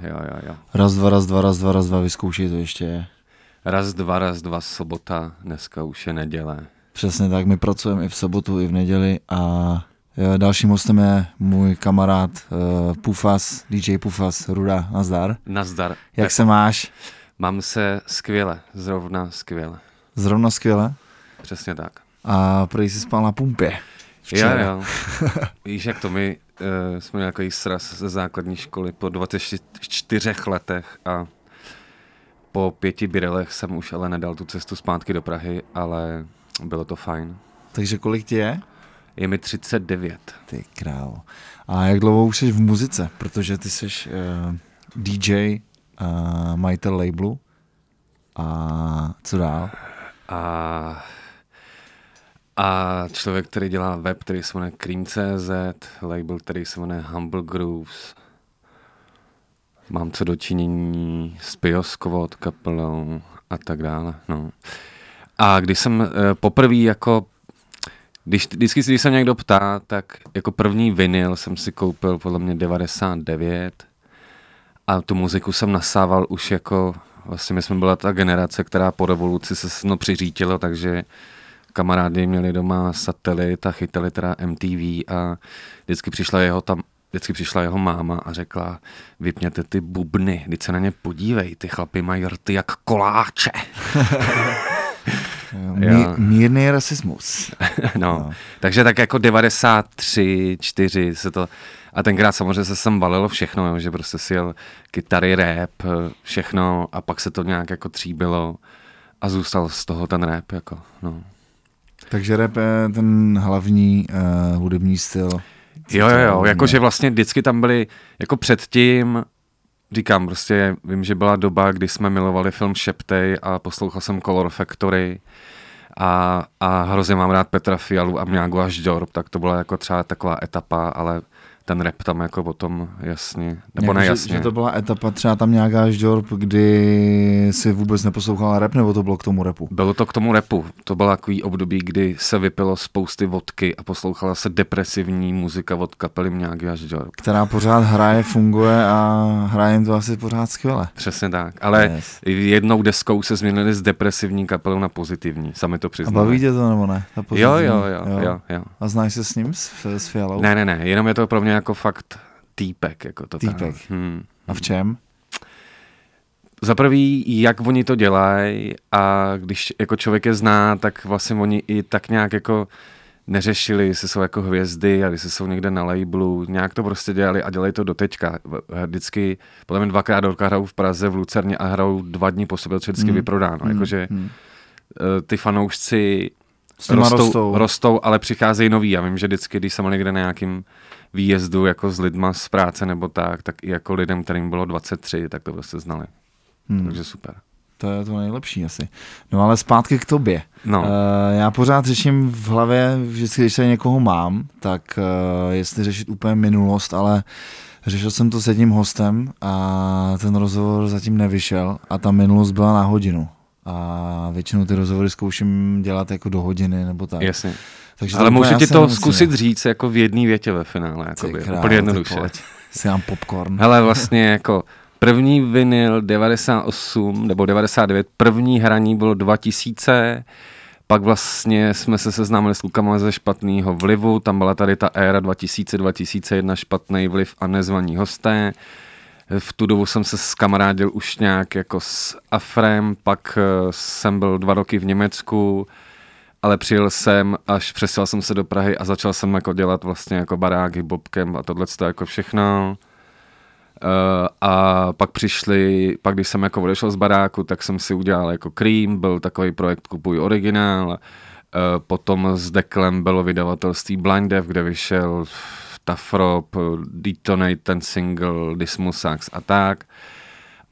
jo, jo, jo. Raz, dva, raz, dva, raz, dva, raz, dva, vyzkoušej to ještě. Raz, dva, raz, dva, sobota, dneska už je neděle. Přesně tak, my pracujeme i v sobotu, i v neděli a dalším hostem je můj kamarád uh, Pufas, DJ Pufas, Ruda, nazdar. Nazdar. Jak Tak se máš? Mám se skvěle, zrovna skvěle. Zrovna skvěle? Přesně tak. A prý jsi spal na pumpě. Jo, Včera. jo. Víš, jak to my uh, jsme takový sraz ze základní školy po 24 letech a po pěti birelech jsem už ale nedal tu cestu zpátky do Prahy, ale bylo to fajn. Takže kolik ti je? Je mi 39. Ty král. A jak dlouho už jsi v muzice? Protože ty jsi uh, DJ, uh, majitel labelu. A co dál? A, a člověk, který dělá web, který se jmenuje Cream.cz, label, který se jmenuje Humble Grooves. Mám co dočinění s Pioskovod kapelou a tak dále. No. A když jsem uh, poprvé jako když, vždycky, když se někdo ptá, tak jako první vinyl jsem si koupil podle mě 99 a tu muziku jsem nasával už jako, vlastně my jsme byla ta generace, která po revoluci se sno přiřítila, takže kamarádi měli doma satelit a chytali teda MTV a vždycky přišla jeho tam, vždycky přišla jeho máma a řekla, vypněte ty bubny, teď se na ně podívej, ty chlapy mají rty jak koláče. Mí, mírný rasismus. no. No. Takže tak jako 93, 4 se to... A tenkrát samozřejmě se sem valilo všechno, jo, že prostě si jel kytary, rap, všechno a pak se to nějak jako tříbilo a zůstal z toho ten rap, jako, no. Takže rap je ten hlavní uh, hudební styl. Jo, jo, jo, jakože vlastně vždycky tam byly, jako předtím, říkám, prostě vím, že byla doba, kdy jsme milovali film Šeptej a poslouchal jsem Color Factory a, a hrozně mám rád Petra Fialu a Mňágu až Jorb, tak to byla jako třeba taková etapa, ale ten rap tam jako potom jasně, nebo Jako, ne že, že to byla etapa třeba tam nějaká ždorp, kdy si vůbec neposlouchala rap, nebo to bylo k tomu repu? Bylo to k tomu repu. To bylo takový období, kdy se vypilo spousty vodky a poslouchala se depresivní muzika od kapely Mňágy až Jorb. Která pořád hraje, funguje a hraje jim to asi pořád skvěle. Přesně tak. Ale Yes. jednou deskou se změnili z depresivní kapelou na pozitivní. Sami to A přiznali. baví tě to nebo ne? Ta Jo, pozitivní? jo, jo, jo, jo. A znáš se s ním, s, s Fialou? Ne, ne, ne, jenom je to pro mě jako fakt týpek. Jako to Týpek. Hmm. A v čem? Za prvý, jak oni to dělají a když jako člověk je zná, tak vlastně oni i tak nějak jako neřešili, jestli jsou jako hvězdy a jestli jsou někde na labelu, nějak to prostě dělali a dělají to do teďka. Vždycky, podle mě dvakrát do roka hrajou v Praze, v Lucerně a hrajou dva dní po sobě, je vždycky Hmm. vyprodáno. Hmm, Jakože eh, ty fanoušci rostou, rostou. rostou, ale přicházejí noví. Já vím, že vždycky, když jsem někde na nějakým výjezdu jako s lidma z práce nebo tak, tak i jako lidem, kterým bylo 23, tak to prostě znali. Hmm. Takže super. To je to nejlepší asi. No ale zpátky k tobě. No, Uh, já pořád řeším v hlavě, vždycky, když se někoho mám, tak uh, jestli řešit úplně minulost, ale řešil jsem to s jedním hostem a ten rozhovor zatím nevyšel a ta minulost byla na hodinu. A většinou ty rozhovory zkouším dělat jako do hodiny nebo tak. jasně. Takže Ale můžu ti to zkusit říct jako v jedné větě ve finále. Jakoby, král, úplně jednoduše. Si dám popcorn. Hele, vlastně jako první vinyl 98 nebo 99, první hraní bylo 2000, pak vlastně jsme se seznámili s klukama ze špatného vlivu, tam byla tady ta éra 2000-2001 špatný vliv a nezvaní hosté. V tu dobu jsem se skamarádil už nějak jako s Afrem, pak eh, jsem byl dva roky v Německu, ale přijel jsem, až přesel jsem se do Prahy a začal jsem jako dělat vlastně jako barák, bobkem a tohle jako všechno. Uh, a pak přišli, pak když jsem jako odešel z baráku, tak jsem si udělal jako Cream, byl takový projekt Kupuj originál, uh, potom s Deklem bylo vydavatelství Blind Dev, kde vyšel Tafrop, Detonate, ten single, Dismusax a tak.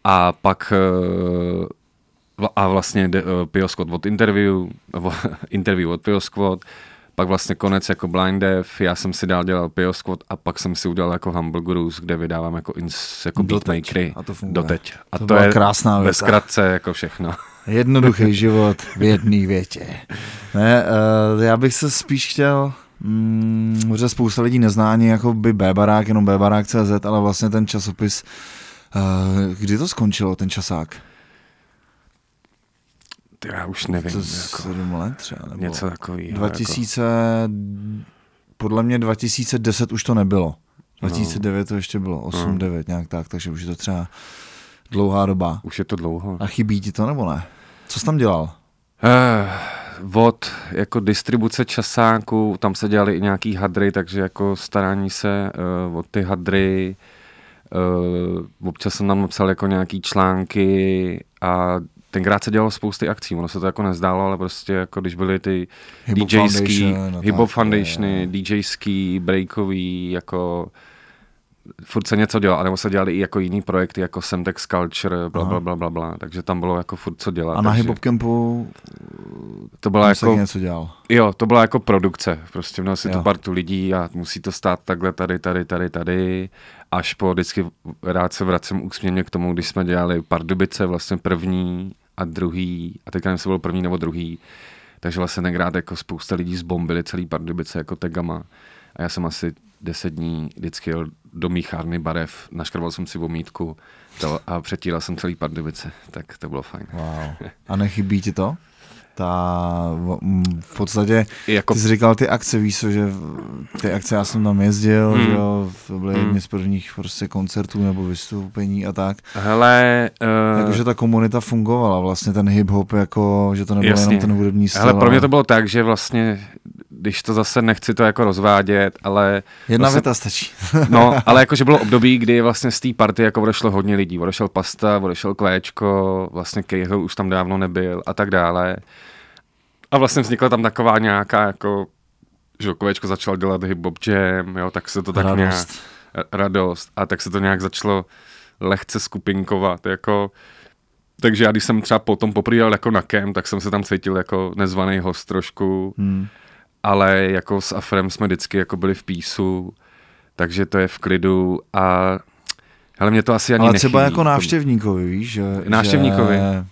A pak uh, a vlastně de, uh, Piosquad od interview, interview od Piosquad, pak vlastně konec jako Blind Dev, já jsem si dál dělal Piosquad a pak jsem si udělal jako Humble Gurus, kde vydávám jako, ins, jako Doteď. beatmakery. A to funguje. Doteď. A To to, je krásná ve věta. zkratce jako všechno. Jednoduchý život v jedné větě. Ne, uh, já bych se spíš chtěl, mm, že spousta lidí nezná ani jako by B-barák, jenom B-barák.cz, ale vlastně ten časopis Uh, kdy to skončilo, ten časák? Ty, já už nevím. To jako, sedm let třeba, nebo něco takového. 2000, podle mě 2010 už to nebylo. 2009 to ještě bylo, 8, No. 9 nějak tak, takže už je to třeba dlouhá doba. Už je to dlouho. A chybí ti to nebo ne? Co jsi tam dělal? Eh, od jako distribuce časáků, tam se dělaly i nějaký hadry, takže jako starání se uh, o ty hadry, uh, občas jsem tam napsal jako nějaký články a tenkrát se dělalo spousty akcí, ono se to jako nezdálo, ale prostě jako když byly ty Hip Hop DJský, Foundation a Hip Hop tak, Foundationy, je. DJský, breakový, jako furt se něco dělalo, anebo se dělali i jako jiný projekty, jako Semtex Culture, bla, bla, bla, bla, bla, takže tam bylo jako furt co dělat. A na takže Hip Hop Campu to byla jako, něco dělal. jo, to byla jako produkce, prostě měl si tu Jo. partu lidí a musí to stát takhle tady, tady, tady, tady, až po vždycky rád se vracím úsměvně k tomu, když jsme dělali Pardubice, vlastně první a druhý, a teďka nevím, jestli byl první nebo druhý, takže vlastně tenkrát jako spousta lidí zbombili celý Pardubice jako tegama a já jsem asi deset dní vždycky jel do míchárny barev, naškrval jsem si vomítku to, a přetíral jsem celý Pardubice, tak to bylo fajn. Wow. A nechybí ti to? Ta, m, v podstatě, jako ty jsi říkal ty akce, víš co, že ty akce, já jsem tam jezdil, Hmm. že jo, to byly Hmm. jedny z prvních prostě koncertů nebo vystoupení a tak. Hele, uh, Jakože ta komunita fungovala, vlastně ten hip-hop, jako, že to nebyl Jasně. jenom ten hudební styl. hele, pro mě to bylo tak, že vlastně, když to zase nechci to jako rozvádět, ale Jedna vlastně- věta stačí. No, ale jakože bylo období, kdy vlastně z té party jako odešlo hodně lidí. Odešel Pasta, odešel Kvéčko, vlastně Cahill už tam dávno nebyl a tak dále. A vlastně vznikla tam taková nějaká jako, že jo, Kvéčko začal dělat hip-hop jam, jo, tak se to tak nějak, Radost. radost a tak se to nějak začalo lehce skupinkovat, jako takže já když jsem třeba potom poprvé jel jako na kem, tak jsem se tam cítil jako nezvaný host trošku, Hmm. Ale jako s Afrem jsme vždycky jako byli v písu, takže to je v klidu a hele, mě to asi ani Ale třeba nechybí. jako návštěvníkovi, víš, že, Návštěvníkovi. že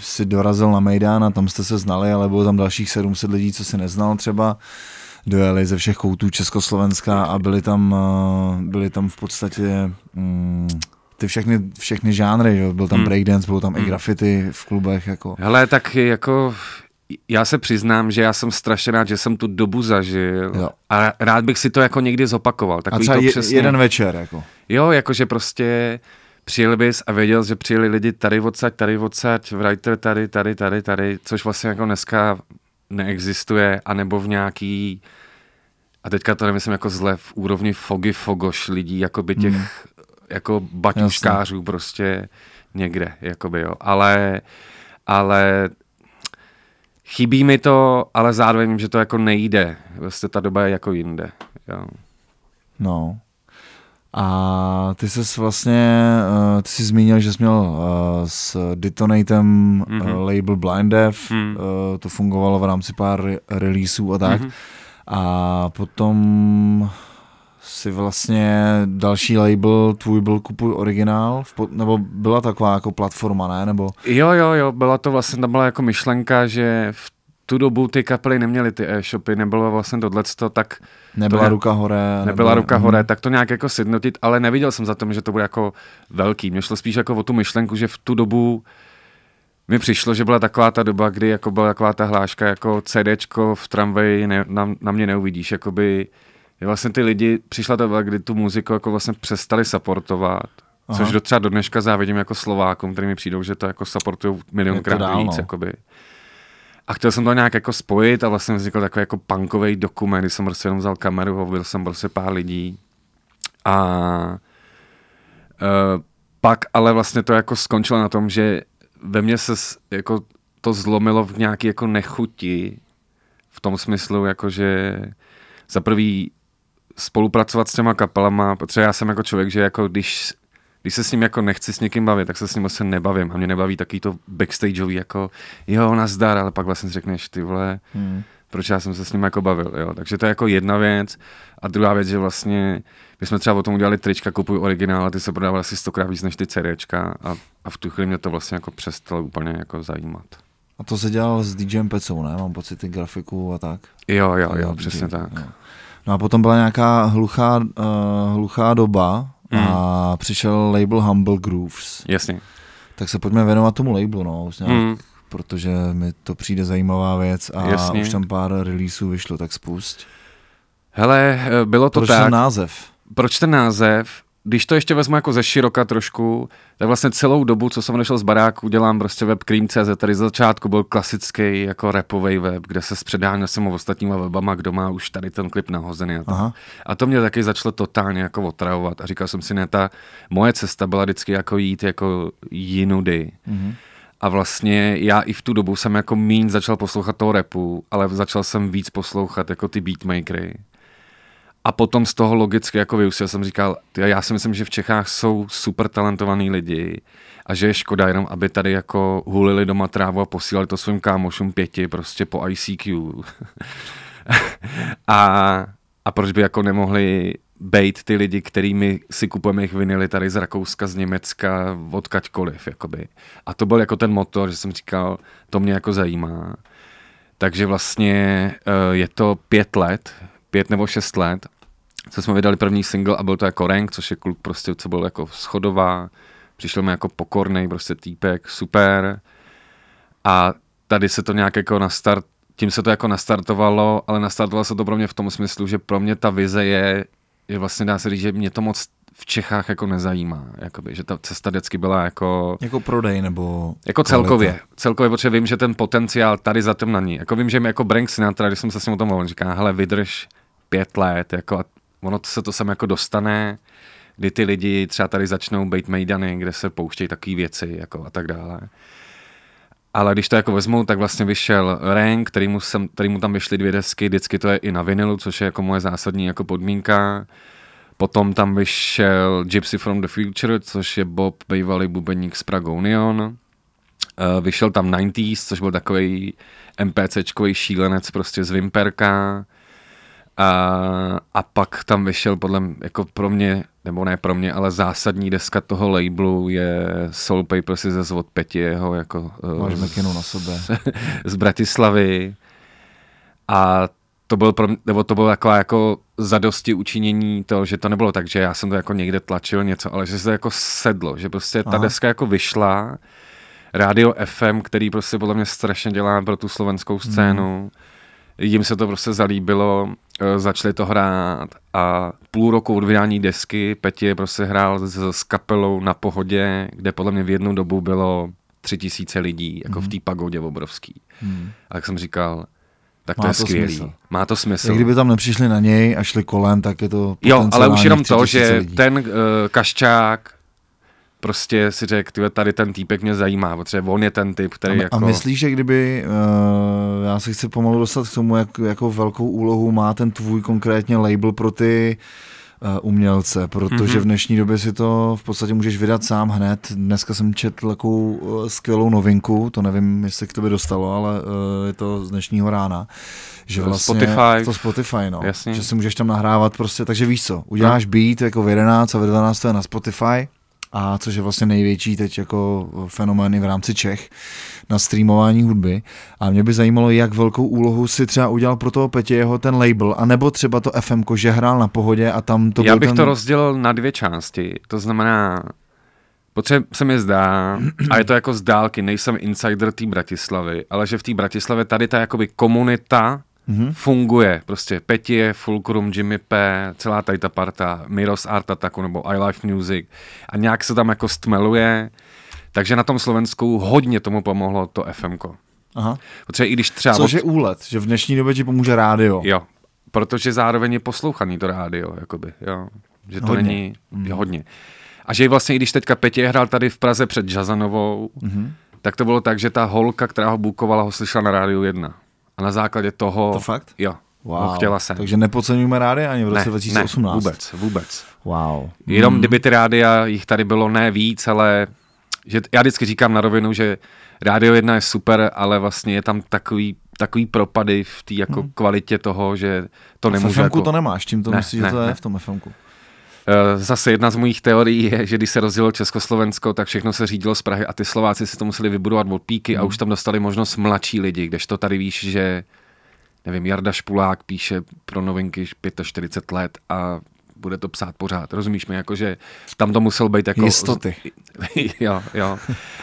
si dorazil na Mejdán a tam jste se znali, ale bylo tam dalších 700 lidí, co si neznal třeba, dojeli ze všech koutů Československa a byli tam, eh, byli tam v podstatě mm, ty všechny, všechny žánry, že? byl tam Hmm. breakdance, bylo tam i Hmm. graffiti v klubech, jako. Hele, tak jako já se přiznám, že já jsem strašně rád, že jsem tu dobu zažil Jo. a rád bych si to jako někdy zopakoval. A Takový třeba to je, přesně. jeden večer, jako. Jo, jakože prostě přijeli bys a věděl, že přijeli lidi tady odsaď, tady odsaď, writer tady, tady, tady, tady, což vlastně jako dneska neexistuje, anebo v nějaký, a teďka to nemyslím jako zle, v úrovni fogy fogoš lidí, jako by těch, Hmm. jako baťuškářů prostě někde, jakoby jo, ale, ale chybí mi to, ale zároveň vím, že to jako nejde, vlastně ta doba je jako jinde, jo. No. A ty jsi vlastně, uh, ty jsi zmínil, že jsi měl uh, s Detonatem mm-hmm. Uh, label Blind Dev, Hmm. uh, to fungovalo v rámci pár re- releaseů a tak. Mhm. A potom si vlastně další label, tvůj byl Kupuj originál, nebo byla taková jako platforma, ne? Nebo Jo, jo, jo, byla to vlastně, tam byla jako myšlenka, že v tu dobu ty kapely neměly ty e-shopy, nebylo vlastně tohleto, tak nebyla ne- ruka hore? nebyla nebo, ruka mhm. hore, tak to nějak jako sjednotit, ale neviděl jsem za tom, že to bude jako velký. Mně šlo spíš jako o tu myšlenku, že v tu dobu mi přišlo, že byla taková ta doba, kdy jako byla taková ta hláška, jako CDčko v tramvaji ne, na, na, mě neuvidíš, jakoby že vlastně ty lidi, přišla ta doba, kdy tu muziku jako vlastně přestali supportovat, Aha. což do třeba do dneška závidím jako Slovákům, který mi přijdou, že to jako supportují milionkrát dál, víc, no. jakoby. A chtěl jsem to nějak jako spojit a vlastně vznikl takový jako punkový dokument, kdy jsem prostě jenom vzal kameru, hovil jsem prostě pár lidí. A uh, pak ale vlastně to jako skončilo na tom, že ve mně se jako to zlomilo v nějaký jako nechuti, v tom smyslu, jako že za prvý spolupracovat s těma kapelama, protože já jsem jako člověk, že jako když, když se s ním jako nechci s někým bavit, tak se s ním vlastně nebavím. A mě nebaví taky to backstageový jako jo, nazdar, ale pak vlastně řekneš, ty vole, Hmm. proč já jsem se s ním jako bavil, jo. Takže to je jako jedna věc. A druhá věc, že vlastně my jsme třeba o tom udělali trička, kupuj originál, a ty se prodávaly asi stokrát víc než ty CDčka a, a v tu chvíli mě to vlastně jako přestalo úplně jako zajímat. A to se dělal s DJem Pecou, ne? Mám pocit ty grafiku a tak. Jo, jo, jo, přesně tak. jo. No a potom byla nějaká hluchá, uh, hluchá doba, hmm. a přišel label Humble Grooves. Jasně. Tak se pojďme věnovat tomu labelu, no, už nějak, hmm. protože mi to přijde zajímavá věc a Jasně. už tam pár releaseů vyšlo, tak spust. Hele, eh, bylo to Proč tak. Proč ten název? Proč ten název? Když to ještě vezmu jako ze široka trošku, tak vlastně celou dobu, co jsem odešel z baráku, dělám prostě web Cream.cz, tady z začátku byl klasický jako repový web, kde se předáněl jsem ostatníma webama, kdo má už tady ten klip nahozený. A to, Aha. a to mě taky začalo totálně jako otravovat a říkal jsem si, ne, ta moje cesta byla vždycky jako jít jako jinudy. Mm-hmm. A vlastně já i v tu dobu jsem jako míň začal poslouchat toho repu, ale začal jsem víc poslouchat jako ty beatmakery. A potom z toho logicky jako vyusil jsem říkal, já si myslím, že v Čechách jsou super talentovaný lidi a že je škoda jenom, aby tady jako hulili doma trávu a posílali to svým kámošům pěti prostě po ICQ. a, a proč by jako nemohli bejt ty lidi, kterými si kupujeme jejich vinily tady z Rakouska, z Německa, odkaďkoliv, jakoby. A to byl jako ten motor, že jsem říkal, to mě jako zajímá. Takže vlastně uh, je to pět let, pět nebo šest let co jsme vydali první single a byl to jako Rank, což je kluk prostě, co byl jako schodová, přišel mi jako pokorný prostě týpek, super. A tady se to nějak jako nastart, tím se to jako nastartovalo, ale nastartovalo se to pro mě v tom smyslu, že pro mě ta vize je, je vlastně dá se říct, že mě to moc v Čechách jako nezajímá, jakoby, že ta cesta vždycky byla jako... Jako prodej nebo... Jako celkově, kvalita. celkově, protože vím, že ten potenciál tady za tím na ní, jako vím, že mi jako Brank Sinatra, když jsem se s ním o tom mluvil, říká, hele, vydrž pět let, jako a ono se to sem jako dostane, kdy ty lidi třeba tady začnou být mejdany, kde se pouštějí takové věci jako a tak dále. Ale když to jako vezmu, tak vlastně vyšel Rank, kterýmu, jsem, kterýmu tam vyšly dvě desky, vždycky to je i na vinilu, což je jako moje zásadní jako podmínka. Potom tam vyšel Gypsy from the Future, což je Bob, bývalý bubeník z Pragonion. Uh, vyšel tam 90s, což byl takový MPCčkový šílenec prostě z Vimperka. A, a pak tam vyšel podle jako pro mě, nebo ne pro mě, ale zásadní deska toho labelu je Soul Papers ze od Peti jeho jako Máš z, na sobě. z Bratislavy. A to byl pro mě, nebo to bylo taková jako zadosti učinění to, že to nebylo tak, že já jsem to jako někde tlačil něco, ale že se to jako sedlo, že prostě ta Aha. deska jako vyšla, Radio FM, který prostě podle mě strašně dělá pro tu slovenskou scénu, hmm jim se to prostě zalíbilo, eh, začali to hrát a půl roku od vydání desky Petě prostě hrál s, s kapelou na pohodě, kde podle mě v jednu dobu bylo tři tisíce lidí, jako mm. v mhm. té pagodě obrovský. Mm. A jak jsem říkal, tak to Má je to skvělý. Smysl. Má to smysl. I kdyby tam nepřišli na něj a šli kolem, tak je to Jo, ale už jenom to, že lidí. ten uh, Kaščák prostě si řekl, tady ten týpek mě zajímá, protože on je ten typ, který a, jako... A myslíš, že kdyby, uh, já se chci pomalu dostat k tomu, jak, jako velkou úlohu má ten tvůj konkrétně label pro ty uh, umělce, protože mm-hmm. v dnešní době si to v podstatě můžeš vydat sám hned. Dneska jsem četl takovou uh, skvělou novinku, to nevím, jestli k tobě dostalo, ale uh, je to z dnešního rána. Že vlastně Spotify. To Spotify, no. Jasně. Že si můžeš tam nahrávat prostě, takže víš co, uděláš no. beat jako v 11 a v 12 to je na Spotify, a což je vlastně největší teď jako fenomény v rámci Čech na streamování hudby. A mě by zajímalo, jak velkou úlohu si třeba udělal pro toho Petě jeho ten label, anebo třeba to FM, že hrál na pohodě a tam to Já bych ten... to rozdělil na dvě části. To znamená, Protože se mi zdá, a je to jako z dálky, nejsem insider té Bratislavy, ale že v té Bratislavě tady ta jakoby komunita mm-hmm. funguje. Prostě Petie, Fulcrum, Jimmy P, celá tady ta parta, Miros Art Attacku nebo I Life Music a nějak se tam jako stmeluje. Takže na tom Slovensku hodně tomu pomohlo to FMko. Aha. Protože i když třeba... Což od... je úlet, že v dnešní době ti pomůže rádio. Jo, protože zároveň je poslouchaný to rádio, jakoby, jo. Že to hodně. není mm. hodně. A že vlastně, i když teďka Petě hrál tady v Praze před Jazanovou, mm-hmm. tak to bylo tak, že ta holka, která ho bukovala, ho slyšela na rádiu jedna. A na základě toho... To fakt? Jo. Wow. No, chtěla jsem. Takže nepodceňujeme rády ani v roce ne, 2018. Ne, vůbec, vůbec. Wow. Jenom hmm. kdyby ty rádia, jich tady bylo ne víc, ale že já vždycky říkám na rovinu, že Rádio 1 je super, ale vlastně je tam takový, takový propady v té jako hmm. kvalitě toho, že to nemůže... V jako... to nemáš, čím to ne, myslíš, ne, že to ne. je v tom FMku? Eh, zase jedna z mojich teorií je, že když se rozdělilo Československo, tak všechno se řídilo z Prahy a ty Slováci si to museli vybudovat od píky a hmm. už tam dostali možnost mladší lidi, kdežto tady víš, že nevím, Jarda Špulák píše pro novinky 45 let a bude to psát pořád, rozumíš mi, jako že tam to musel být jako... Jistoty. jo, jo.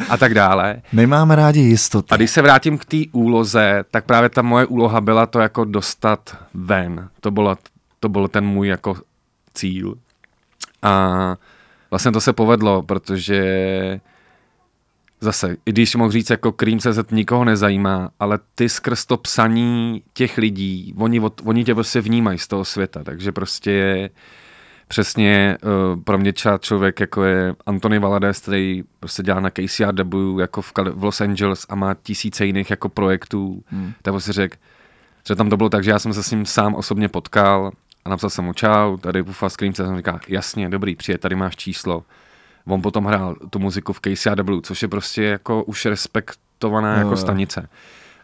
A tak dále. My máme rádi jistoty. A když se vrátím k té úloze, tak právě ta moje úloha byla to jako dostat ven. To bylo, to byl ten můj jako cíl. A vlastně to se povedlo, protože zase, i když mohl říct, jako Cream.cz nikoho nezajímá, ale ty skrz to psaní těch lidí, oni, oni tě prostě vnímají z toho světa, takže prostě je přesně uh, pro mě třeba člověk, jako je Anthony Valadez, který prostě dělá na KCRW jako v, v Los Angeles a má tisíce jiných jako projektů, hmm. tak prostě řekl, že tam to bylo tak, že já jsem se s ním sám osobně potkal a napsal jsem mu čau, tady Bufa Scream, jsem říká, jasně, dobrý, přijet, tady máš číslo. On potom hrál tu muziku v KCRW, což je prostě jako už respektovaná no, jako stanice.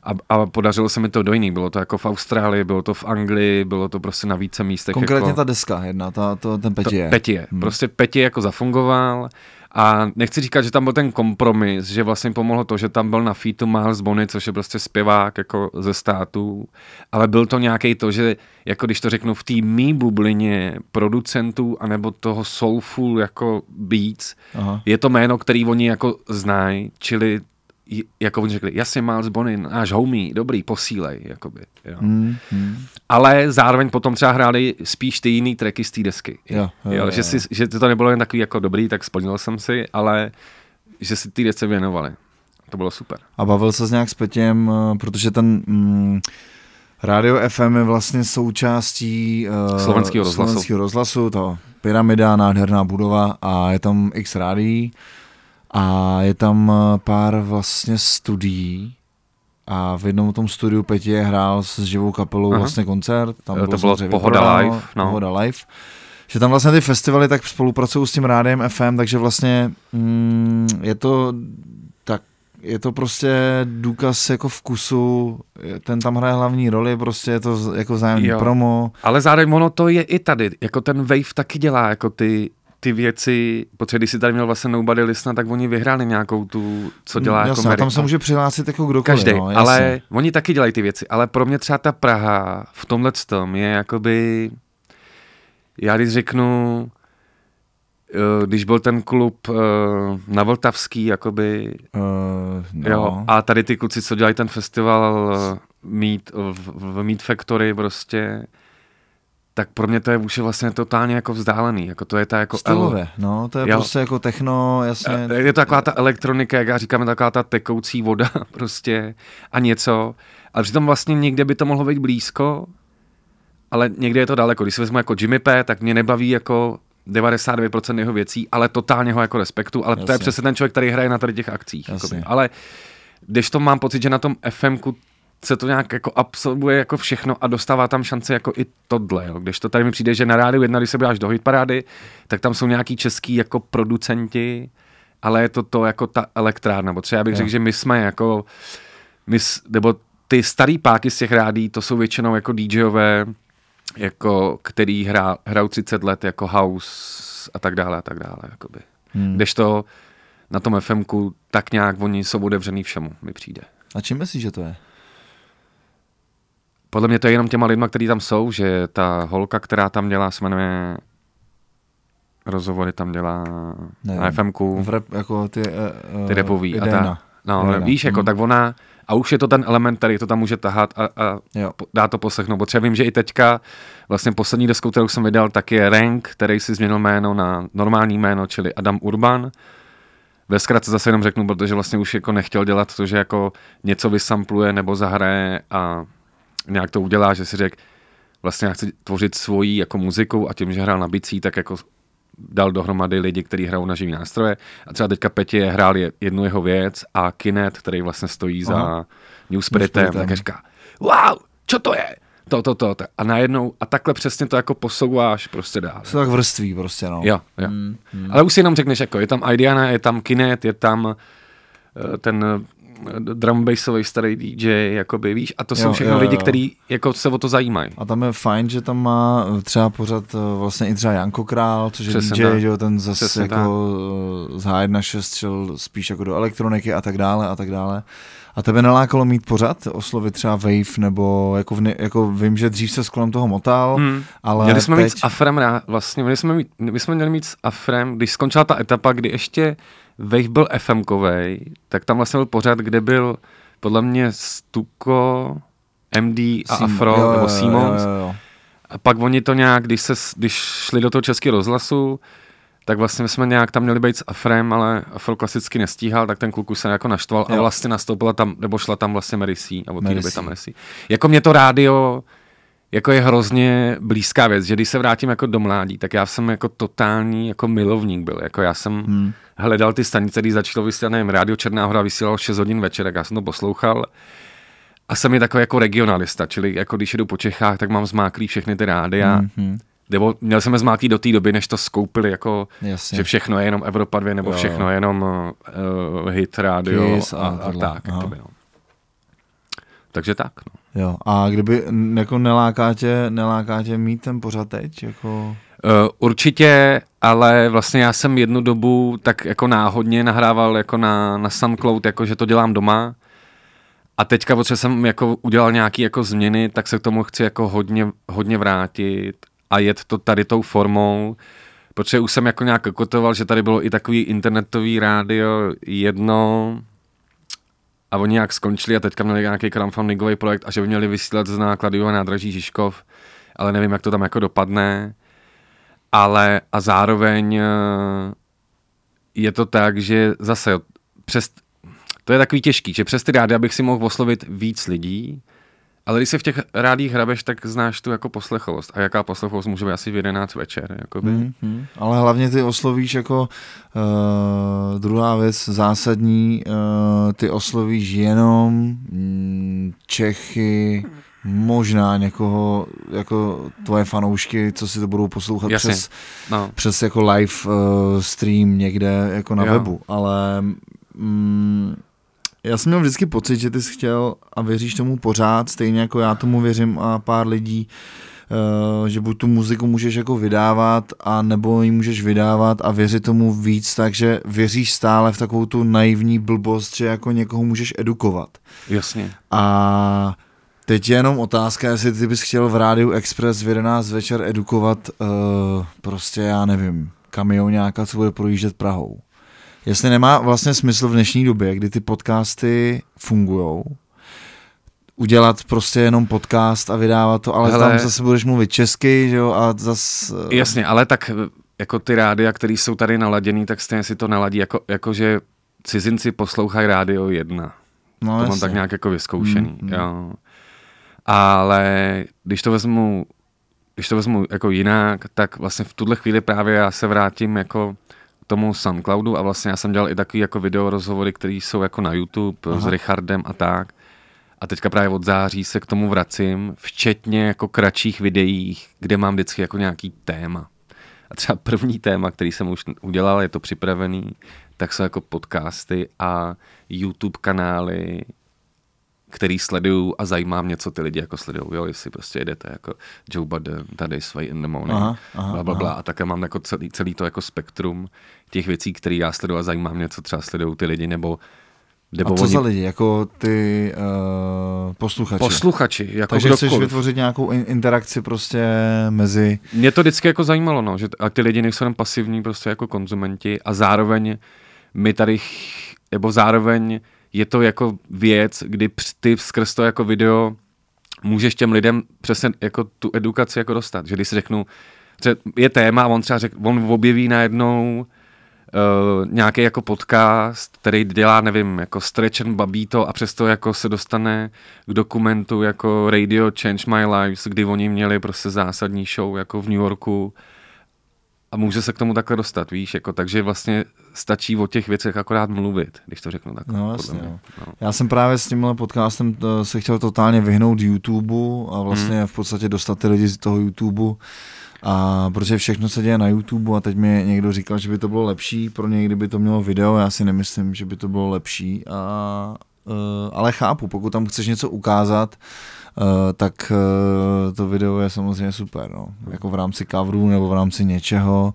A, a podařilo se mi to do jiný. Bylo to jako v Austrálii, bylo to v Anglii, bylo to prostě na více místech. Konkrétně jako, ta deska jedna, ta, to, ten Peti je. Peti je. Hmm. Prostě Peti jako zafungoval a nechci říkat, že tam byl ten kompromis, že vlastně pomohlo to, že tam byl na featu Miles Bonny, což je prostě zpěvák jako ze států, ale byl to nějaký to, že jako když to řeknu v té mý bublině producentů anebo toho soulful jako beats, Aha. je to jméno, který oni jako znají, čili jako oni řekli, jasně Miles Bonny, náš homie, dobrý, posílej, jakoby, jo. Hmm, hmm. Ale zároveň potom třeba hráli spíš ty jiný tracky z té desky. Jo, jo, jo, jo. Že, si, že to nebylo jen takový jako dobrý, tak splnil jsem si, ale že si ty desce věnovali. To bylo super. A bavil se s nějak s Petěm, eh, protože ten... Mm, Radio FM je vlastně součástí uh, slovenského rozhlasu. slovenského rozhlasu, to pyramida, nádherná budova a je tam x rádií a je tam eh, pár vlastně studií a v jednom tom studiu Petě hrál s živou kapelou Aha. vlastně koncert. Tam to bylo Pohoda Live. No. Pohoda Live. Že tam vlastně ty festivaly tak spolupracují s tím rádiem FM, takže vlastně mm, je to tak je to prostě důkaz jako vkusu, ten tam hraje hlavní roli, prostě je to jako vzájemný promo. Ale zároveň ono to je i tady, jako ten Wave taky dělá jako ty ty věci, protože když si tady měl vlastně Nobody Listna, tak oni vyhráli nějakou tu, co dělá jasně, jako Amerika. tam se může přihlásit jako kdokoliv. Každý, no, ale oni taky dělají ty věci, ale pro mě třeba ta Praha v tomhle tom je jakoby, já když řeknu, eh, když byl ten klub uh, na Vltavský, jakoby, uh, no. jo, a tady ty kluci, co dělají ten festival uh, Meat, v, v Meat Factory prostě, tak pro mě to je už vlastně totálně jako vzdálený, jako to je ta jako... Stylové, L... no, to je jo. prostě jako techno, jasně. Je to taková ta elektronika, jak já říkáme, taková ta tekoucí voda prostě a něco, ale přitom vlastně někde by to mohlo být blízko, ale někde je to daleko. Když si vezmu jako Jimmy P, tak mě nebaví jako 99% jeho věcí, ale totálně ho jako respektu, ale Jasně. to je přesně ten člověk, který hraje na tady těch akcích. Ale když to mám pocit, že na tom FMku se to nějak jako absorbuje jako všechno a dostává tam šance jako i tohle, jo. Když to tady mi přijde, že na rádiu jedna, když se běháš do hitparády, tak tam jsou nějaký český jako producenti, ale je to to jako ta elektrárna, protože já bych řekl, že my jsme jako, my, nebo ty starý páky z těch rádí, to jsou většinou jako DJové, jako, který hrá, hrajou 30 let jako house a tak dále a tak dále, jakoby. Hmm. Když to na tom FMku tak nějak oni jsou otevřený všemu, mi přijde. A čím myslíš, že to je? Podle mě to je jenom těma lidma, kteří tam jsou, že ta holka, která tam dělá, se jmenuje rozhovory tam dělá Nevím. na FMku. V rap, jako ty, uh, ty repový. A ta, no, Idena. víš, jako, hmm. tak ona, a už je to ten element, který to tam může tahat a, a dá to poslechnout. Protože vím, že i teďka vlastně poslední deskou, kterou jsem vydal, tak je Rank, který si změnil jméno na normální jméno, čili Adam Urban. Ve zkratce zase jenom řeknu, protože vlastně už jako nechtěl dělat to, že jako něco vysampluje nebo zahraje a nějak to udělá, že si řekl, vlastně já chci tvořit svoji jako muziku a tím, že hrál na bicí, tak jako dal dohromady lidi, kteří hrajou na živý nástroje. A třeba teďka Petě hrál jednu jeho věc a Kinet, který vlastně stojí Aha. za New Spiritem, tak říká, wow, co to je? To, to, to, to. A najednou, a takhle přesně to jako posouváš prostě dál. Se tak vrství prostě, no. Jo, jo. Hmm, hmm. Ale už si jenom řekneš, jako je tam Idiana, je tam Kinet, je tam uh, ten drum bassový starý DJ, jakoby, víš, a to jsou Jo, všechno jo, lidi, jo. kteří jako se o to zajímají. A tam je fajn, že tam má třeba pořád eh, vlastně i třeba Janko Král, což je Přesně DJ, tak. že jo, ten zase Přesně jako eh, z H1.6 šel spíš jako do elektroniky a tak dále a tak dále. A tebe nelákalo mít pořád, oslovit třeba Wave, nebo jako, v, jako vím, že dřív se kolem toho motal, Hmm. ale Měli jsme teď... mít s Afrem vlastně, měli jsme, mít, my jsme měli mít s Afrem, když skončila ta etapa, kdy ještě Wave byl FM-kovej, tak tam vlastně byl pořád, kde byl podle mě Stuko, MD a Sim- Afro, jo, nebo Simons. Jo, jo, jo. A pak oni to nějak, když, se, když šli do toho českého rozhlasu, tak vlastně jsme nějak tam měli být s Afrem, ale Afro klasicky nestíhal, tak ten kluk už se jako naštval a Jo. vlastně nastoupila tam, nebo šla tam vlastně Mary C. A od té doby tam Mary C. Jako mě to rádio, jako je hrozně blízká věc, že když se vrátím jako do mládí, tak já jsem jako totální jako milovník byl, jako já jsem Hmm. hledal ty stanice, když začalo vysílat, nevím, rádio Černá hora vysílalo 6 hodin večer, tak já jsem to poslouchal. A jsem je takový jako regionalista, čili jako když jedu po Čechách, tak mám zmáklý všechny ty rádia. Hmm, hmm. Nebo měl jsem je zmáklý do té doby, než to skoupili, jako, Jasně. že všechno je jenom Evropa 2, nebo Jo. všechno je jenom uh, hit rádio Kiss a, a a, tak. Jakoby, no. Takže tak, no. Jo, a kdyby jako neláká tě, neláká tě mít ten pořad teď, jako... Uh, určitě, ale vlastně já jsem jednu dobu tak jako náhodně nahrával jako na, na SoundCloud, jako že to dělám doma. A teďka, protože jsem jako udělal nějaké jako změny, tak se k tomu chci jako hodně, hodně vrátit a jet to tady tou formou, protože už jsem jako nějak kokotoval, že tady bylo i takový internetový rádio jedno a oni nějak skončili a teďka měli nějaký crowdfundingový projekt a že by měli vysílat z nákladového nádraží Žižkov, ale nevím, jak to tam jako dopadne. Ale a zároveň eh, je to tak, že zase přes, to je takový těžký, že přes ty rádia bych si mohl oslovit víc lidí, ale když se v těch rádích hrabeš, tak znáš tu jako poslechovost. A jaká poslechovost může být asi v 11 večer, jakoby. Hmm, hmm. Ale hlavně ty oslovíš jako uh, druhá věc zásadní, uh, ty oslovíš jenom mm, Čechy, možná někoho, jako tvoje fanoušky, co si to budou poslouchat Jasně. přes, No. přes jako live uh, stream někde jako na Jo. webu, ale mm, já jsem měl vždycky pocit, že ty jsi chtěl a věříš tomu pořád, stejně jako já tomu věřím a pár lidí, uh, že buď tu muziku můžeš jako vydávat, a nebo ji můžeš vydávat a věřit tomu víc, takže věříš stále v takovou tu naivní blbost, že jako někoho můžeš edukovat. Jasně. A teď je jenom otázka, jestli ty bys chtěl v Rádiu Express v 11 večer edukovat uh, prostě, já nevím, kamionáka, co bude projíždět Prahou. Jestli nemá vlastně smysl v dnešní době, kdy ty podcasty fungujou, udělat prostě jenom podcast a vydávat to, ale Hele. tam zase budeš mluvit česky, že jo, a zase... Jasně, ale tak eh, jako ty rádia, které jsou tady naladěný, tak stejně si to naladí, jako, jako že cizinci poslouchají rádio jedna. no, to mám jasně. tak nějak jako vyzkoušený, Mm, mm. jo. Ale když to vezmu, když to vezmu jako jinak, tak vlastně v tuhle chvíli právě já se vrátím jako tomu SoundCloudu a vlastně já jsem dělal i takový jako video rozhovory, které jsou jako na YouTube Aha. s. Richardem a tak. A teďka právě od září se k tomu vracím, včetně jako kratších videích, kde mám vždycky jako nějaký téma. A třeba první téma, který jsem už udělal, je to připravený, tak jsou jako podcasty a YouTube kanály, který sleduju a zajímá mě, co ty lidi jako sledují, jo, jestli prostě jedete jako Joe Budden, tady Sway in the morning, Aha, aha, bla, bla, bla, aha. a také mám jako celý, celý to jako spektrum těch věcí, které já sleduju a zajímá mě, co třeba sledují ty lidi, nebo, nebo A co oni, za lidi, jako ty uh, posluchači? posluchači, jako Takže chceš kdokoliv. vytvořit nějakou in- interakci prostě mezi... Mě to vždycky jako zajímalo, no, že a ty lidi nejsou jen pasivní prostě jako konzumenti a zároveň my tady, ch- nebo zároveň je to jako věc, kdy ty skrz to jako video můžeš těm lidem přesně jako tu edukaci jako dostat, že když si řeknu, že je téma a on třeba řek, on objeví najednou uh, nějaký jako podcast, který dělá, nevím, jako Stretch and Babito a přesto jako se dostane k dokumentu jako Radio Change My Lives, kdy oni měli prostě zásadní show jako v New Yorku a může se k tomu takhle dostat, víš, jako, takže vlastně stačí o těch věcech akorát mluvit, když to řeknu takhle. No, jasně, mě. no. Já jsem právě s tímhle podcastem to, se chtěl totálně vyhnout YouTube a vlastně v podstatě dostat ty lidi z toho YouTube. A protože všechno se děje na YouTube a teď mi někdo říkal, že by to bylo lepší pro něj, kdyby to mělo video, já si nemyslím, že by to bylo lepší a ale chápu, pokud tam chceš něco ukázat, Uh, tak uh, to video je samozřejmě super, no. jako v rámci coveru nebo v rámci něčeho.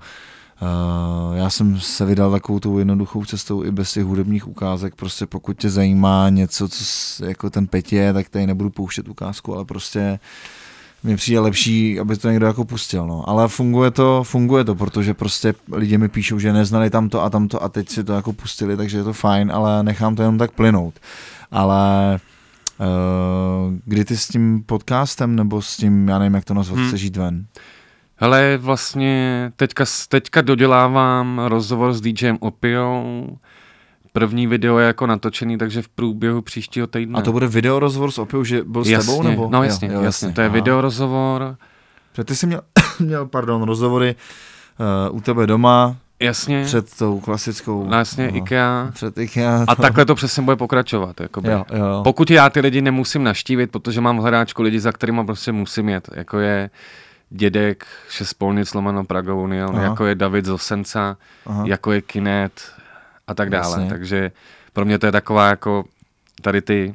Uh, já jsem se vydal takovou tou jednoduchou cestou i bez těch hudebních ukázek, prostě pokud tě zajímá něco, co jako ten pet je, tak tady nebudu pouštět ukázku, ale prostě mně přijde lepší, aby to někdo jako pustil, no. Ale funguje to, funguje to, protože prostě lidi mi píšou, že neznali tamto a tamto a teď si to jako pustili, takže je to fajn, ale nechám to jenom tak plynout. Ale uh, kdy ty s tím podcastem nebo s tím, já nevím, jak to nazvat, hmm. chceš jít ven? Hele, vlastně teďka, teďka dodělávám rozhovor s DJem Opiou, První video je jako natočený, takže v průběhu příštího týdne. A to bude video rozhovor s Opiou, že byl s jasně, tebou? Nebo? No jasně, jo, jo, jasně, jasně. to je video rozhovor. Že ty jsi měl, měl pardon, rozhovory uh, u tebe doma, Jasně. Před tou klasickou. No, jasně, no, IKEA. Před IKEA. To... A takhle to přesně bude pokračovat. Jakoby. Jo, jo. Pokud já ty lidi nemusím naštívit, protože mám v hledáčku lidi, za kterými prostě musím jet, jako je dědek Šespolnic lomeno Praga Union, jako je David Zosenca, Aha. jako je Kinet, a tak dále. Jasně. Takže pro mě to je taková jako tady ty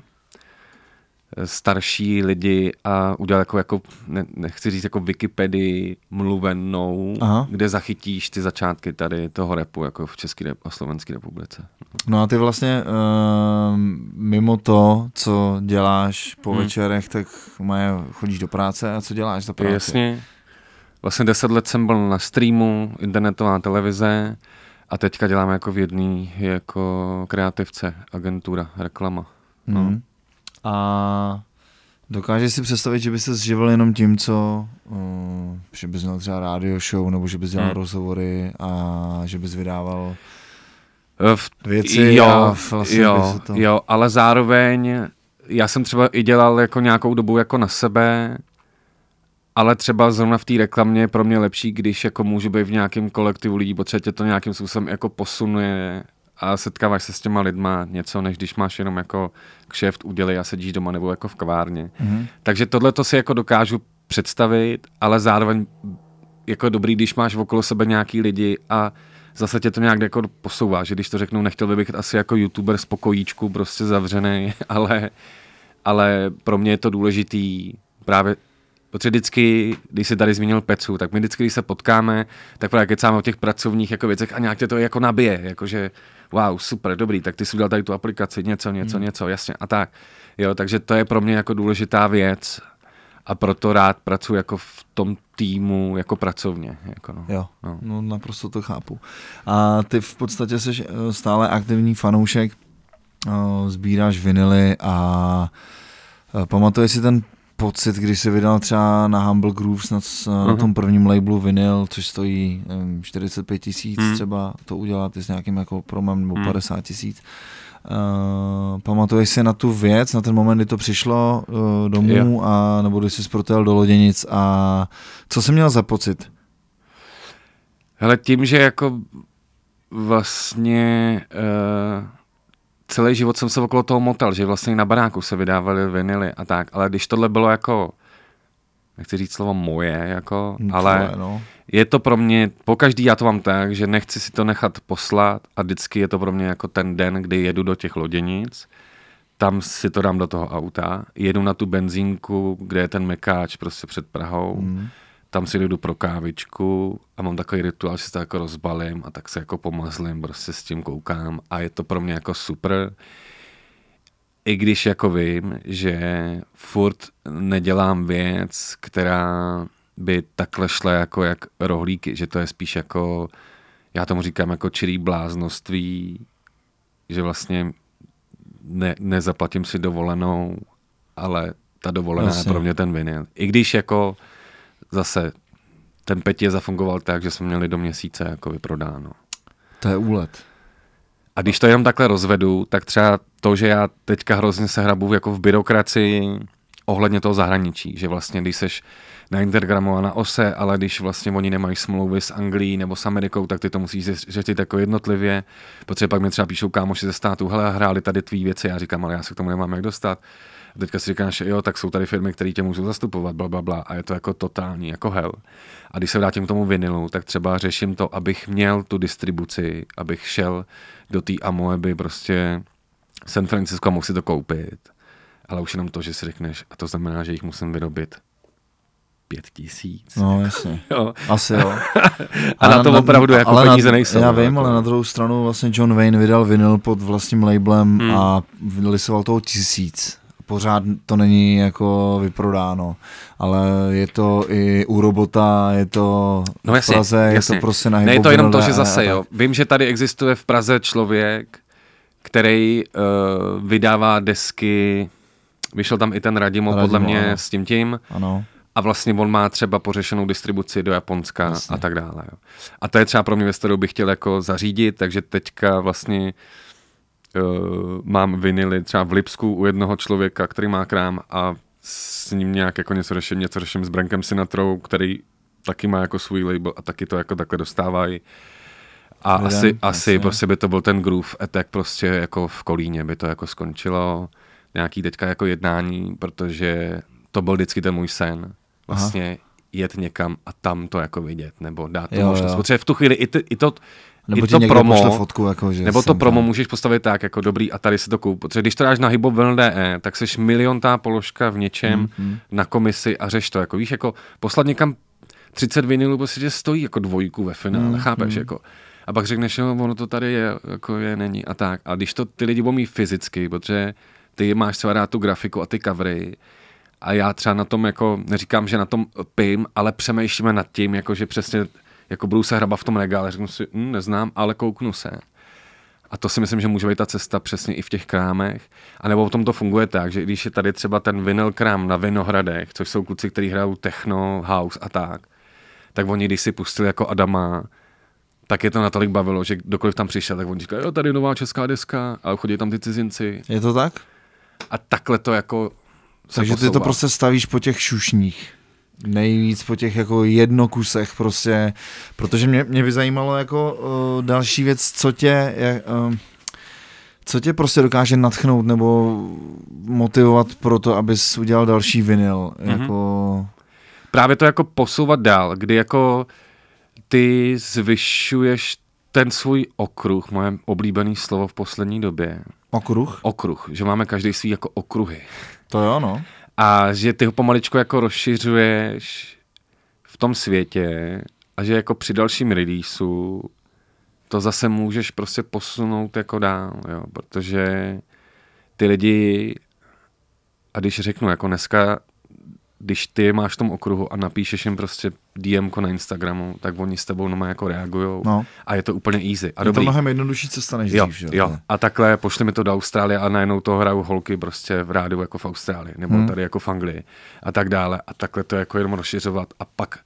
eh, starší lidi a udělat jako, jako ne, nechci říct jako Wikipedii mluvenou, Aha. kde zachytíš ty začátky tady toho repu jako v České a Slovenské republice. No a ty vlastně uh, mimo to, co děláš po hmm. večerech, tak maje, chodíš do práce a co děláš za práci? Jasně. Vlastně deset let jsem byl na streamu, internetová televize, a teďka děláme jako v jedný jako kreativce, agentura, reklama. No. Hmm. A dokážeš si představit, že by se zživil jenom tím, co, uh, že bys měl třeba radio show, nebo že bys dělal hmm. rozhovory a že bys vydával eh, v, věci jo, a vlastně jo, to... jo, ale zároveň já jsem třeba i dělal jako nějakou dobu jako na sebe, ale třeba zrovna v té reklamě je pro mě lepší, když jako můžu být v nějakém kolektivu lidí, protože tě to nějakým způsobem jako posunuje a setkáváš se s těma lidma něco, než když máš jenom jako kšeft udělej a sedíš doma nebo jako v kavárně. Mm-hmm. Takže tohle to si jako dokážu představit, ale zároveň jako dobrý, když máš okolo sebe nějaký lidi a zase tě to nějak jako posouvá, že když to řeknu, nechtěl bych asi jako youtuber z pokojíčku prostě zavřený, ale, ale pro mě je to důležitý právě Protože vždycky, když jsi tady zmínil Pecu, tak my vždycky, když se potkáme, tak právě kecáme o těch pracovních jako věcech a nějak tě to jako nabije, jakože wow, super, dobrý, tak ty jsi udělal tady tu aplikaci, něco, něco, hmm. něco, jasně a tak. Jo, takže to je pro mě jako důležitá věc a proto rád pracuji jako v tom týmu jako pracovně. Jako no. Jo, no. no naprosto to chápu. A ty v podstatě jsi eh, stále aktivní fanoušek, eh, sbíráš vinily a eh, pamatuješ si ten pocit, když se vydal třeba na Humble Grooves na, uh-huh. na tom prvním labelu vinyl, což stojí nevím, 45 tisíc hmm. třeba to udělat s nějakým jako promem nebo hmm. 50 tisíc. Uh, pamatuješ si na tu věc, na ten moment, kdy to přišlo uh, domů, jo. a, nebo když jsi protel do loděnic a co jsi měl za pocit? Hele, tím, že jako vlastně uh, celý život jsem se okolo toho motal, že vlastně na baráku se vydávaly vinily a tak, ale když tohle bylo jako, nechci říct slovo moje, jako, no, ale no. je to pro mě, po každý já to mám tak, že nechci si to nechat poslat a vždycky je to pro mě jako ten den, kdy jedu do těch loděnic, tam si to dám do toho auta, jedu na tu benzínku, kde je ten mekáč prostě před Prahou, mm tam si jdu pro kávičku a mám takový rituál, že se to jako rozbalím a tak se jako pomazlím, prostě s tím koukám a je to pro mě jako super. I když jako vím, že furt nedělám věc, která by takhle šla jako jak rohlíky, že to je spíš jako, já tomu říkám jako čirý bláznoství, že vlastně ne, nezaplatím si dovolenou, ale ta dovolená Jasně. je pro mě ten vinyl. I když jako zase ten je zafungoval tak, že jsme měli do měsíce jako vyprodáno. To je úlet. A když to jenom takhle rozvedu, tak třeba to, že já teďka hrozně se hrabu jako v byrokracii ohledně toho zahraničí, že vlastně když seš na Intergramu a na OSE, ale když vlastně oni nemají smlouvy s Anglií nebo s Amerikou, tak ty to musíš řešit jako jednotlivě, protože pak mi třeba píšou kámoši ze státu, hele, hráli tady tvý věci, já říkám, ale já se k tomu nemám jak dostat. A teďka si říkáš, jo, tak jsou tady firmy, které tě můžou zastupovat, bla, bla, bla, a je to jako totální, jako hell. A když se vrátím k tomu vinilu, tak třeba řeším to, abych měl tu distribuci, abych šel do té Amoeby prostě San Francisco a mohl si to koupit. Ale už jenom to, že si řekneš, a to znamená, že jich musím vyrobit pět tisíc. No, jasně. Jo. Asi jo. A na to opravdu jako ale peníze na, nejsou. Já no, vím, jako. ale na druhou stranu vlastně John Wayne vydal vinyl pod vlastním labelem Hmm. a lisoval toho tisíc. Pořád to není jako vyprodáno, ale je to i u robota, je to No v jasně, Praze, jasně. je to prostě na Ne, to jenom to, že zase, jo. Vím, že tady existuje v Praze člověk, který uh, vydává desky, vyšel tam i ten Radimo, Radimo, podle mě ano. s tím tím, Ano. a vlastně on má třeba pořešenou distribuci do Japonska Jasně. a tak dále. Jo. A to je třeba pro mě věc, kterou bych chtěl jako zařídit, takže teďka vlastně mám vinily třeba v Lipsku u jednoho člověka, který má krám a s ním nějak jako něco řeším, něco řeším s Brankem Sinatrou, který taky má jako svůj label a taky to jako takhle dostávají. A Lidem, asi, asi prostě by to byl ten groove attack prostě jako v Kolíně by to jako skončilo. Nějaký teďka jako jednání, protože to byl vždycky ten můj sen. Vlastně jet někam a tam to jako vidět, nebo dát tu Jo, možnost. jo. Protože v tu chvíli i, ty, i to, Nebo to někdo promo, pošle fotku, jako, že nebo to promo tam. můžeš postavit tak, jako dobrý a tady si to koup. Protože když to dáš na hybobvinyl.de, tak seš miliontá položka v něčem Mm, mm. na komisi a řeš to. Jako víš, jako poslat někam 30 vinylů prostě tě stojí jako dvojku ve finále, Mm, chápeš? Jako. A pak řekneš, jo, ono to tady je, jako je, není a tak. A když to ty lidi budou mít fyzicky, protože ty máš třeba rád tu grafiku a ty covery, a já třeba na tom jako, neříkám, že na tom pím, ale přemýšlíme nad tím, jako že přesně, jako budu se hrabat v tom regále, řeknu si, hm, neznám, ale kouknu se. A to si myslím, že může být ta cesta přesně i v těch krámech. A nebo potom to funguje tak, že když je tady třeba ten vinyl krám na Vinohradech, což jsou kluci, kteří hrajou techno, house a tak, tak oni, když si pustili jako Adama, tak je to natolik bavilo, že kdokoliv tam přišel, tak oni říkají, jo, tady je nová česká deska a chodí tam ty cizinci. Je to tak? A takhle to jako Takže ty to prostě stavíš po těch šušních. Nejvíc po těch jako jednokusech prostě, protože mě, mě by zajímalo jako uh, další věc, co tě, jak, uh, co tě prostě dokáže natchnout nebo motivovat pro to, abys udělal další vinyl, Mhm. mm-hmm. jako právě to jako posouvat dál, kdy jako ty zvyšuješ ten svůj okruh, moje oblíbené slovo v poslední době, okruh, okruh, že máme každý svý jako okruhy. to jo no. A že ty ho pomaličku jako rozšiřuješ v tom světě a že jako při dalším releaseu to zase můžeš prostě posunout jako dál, jo, protože ty lidi, a když řeknu, jako dneska, když ty máš v tom okruhu a napíšeš jim prostě DM na Instagramu, tak oni s tebou noma jako reagujou no. a je to úplně easy. A Je to dobrý. mnohem jednodušší cesta než Jo, dřív, že? jo. A takhle pošli mi to do Austrálie a najednou to hrajou holky prostě v rádiu jako v Austrálii, nebo Hmm. hmm. tady jako v Anglii a tak dále. A takhle to jako jenom rozšiřovat a pak,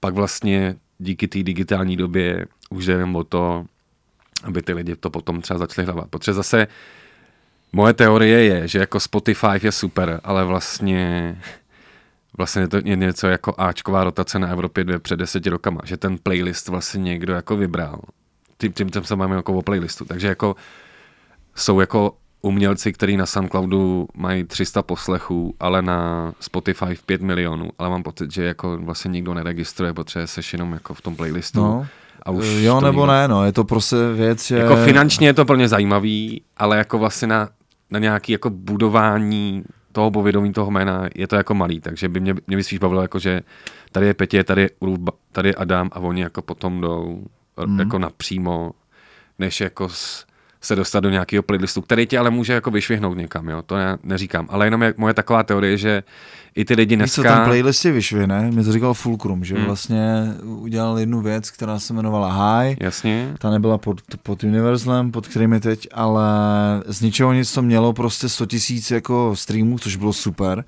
pak vlastně díky té digitální době už jde jenom o to, aby ty lidi to potom třeba začali hledat. Protože zase moje teorie je, že jako Spotify je super, ale vlastně vlastně je to ně- něco jako Ačková rotace na Evropě 2 před deseti rokama, že ten playlist vlastně někdo jako vybral. Tím, tím, tím se máme jako o playlistu. Takže jako jsou jako umělci, kteří na Soundcloudu mají 300 poslechů, ale na Spotify v 5 milionů, ale mám pocit, že jako vlastně nikdo neregistruje, protože seš jenom jako v tom playlistu. no. A už jo to nebo nikdo- ne, no, je to prostě věc, že... Jako finančně je to plně zajímavý, ale jako vlastně na, na nějaký jako budování toho povědomí toho jména je to jako malý, takže by mě, mě by spíš bavilo jako, že tady je Petě, tady je Ulf, tady je Adam a oni jako potom jdou mm. jako napřímo, než jako s, se dostat do nějakého playlistu, který tě ale může jako vyšvihnout někam, jo, to já neříkám, ale jenom je moje taková teorie, že i ty lidi Víš co, dneska... ten playlist je vyšvihne, mi to říkal Fulcrum, že Hmm. vlastně udělal jednu věc, která se jmenovala High, Jasně, ta nebyla pod, pod Universalem, pod kterým je teď, ale z ničeho nic to mělo prostě 100 tisíc jako streamů, což bylo super.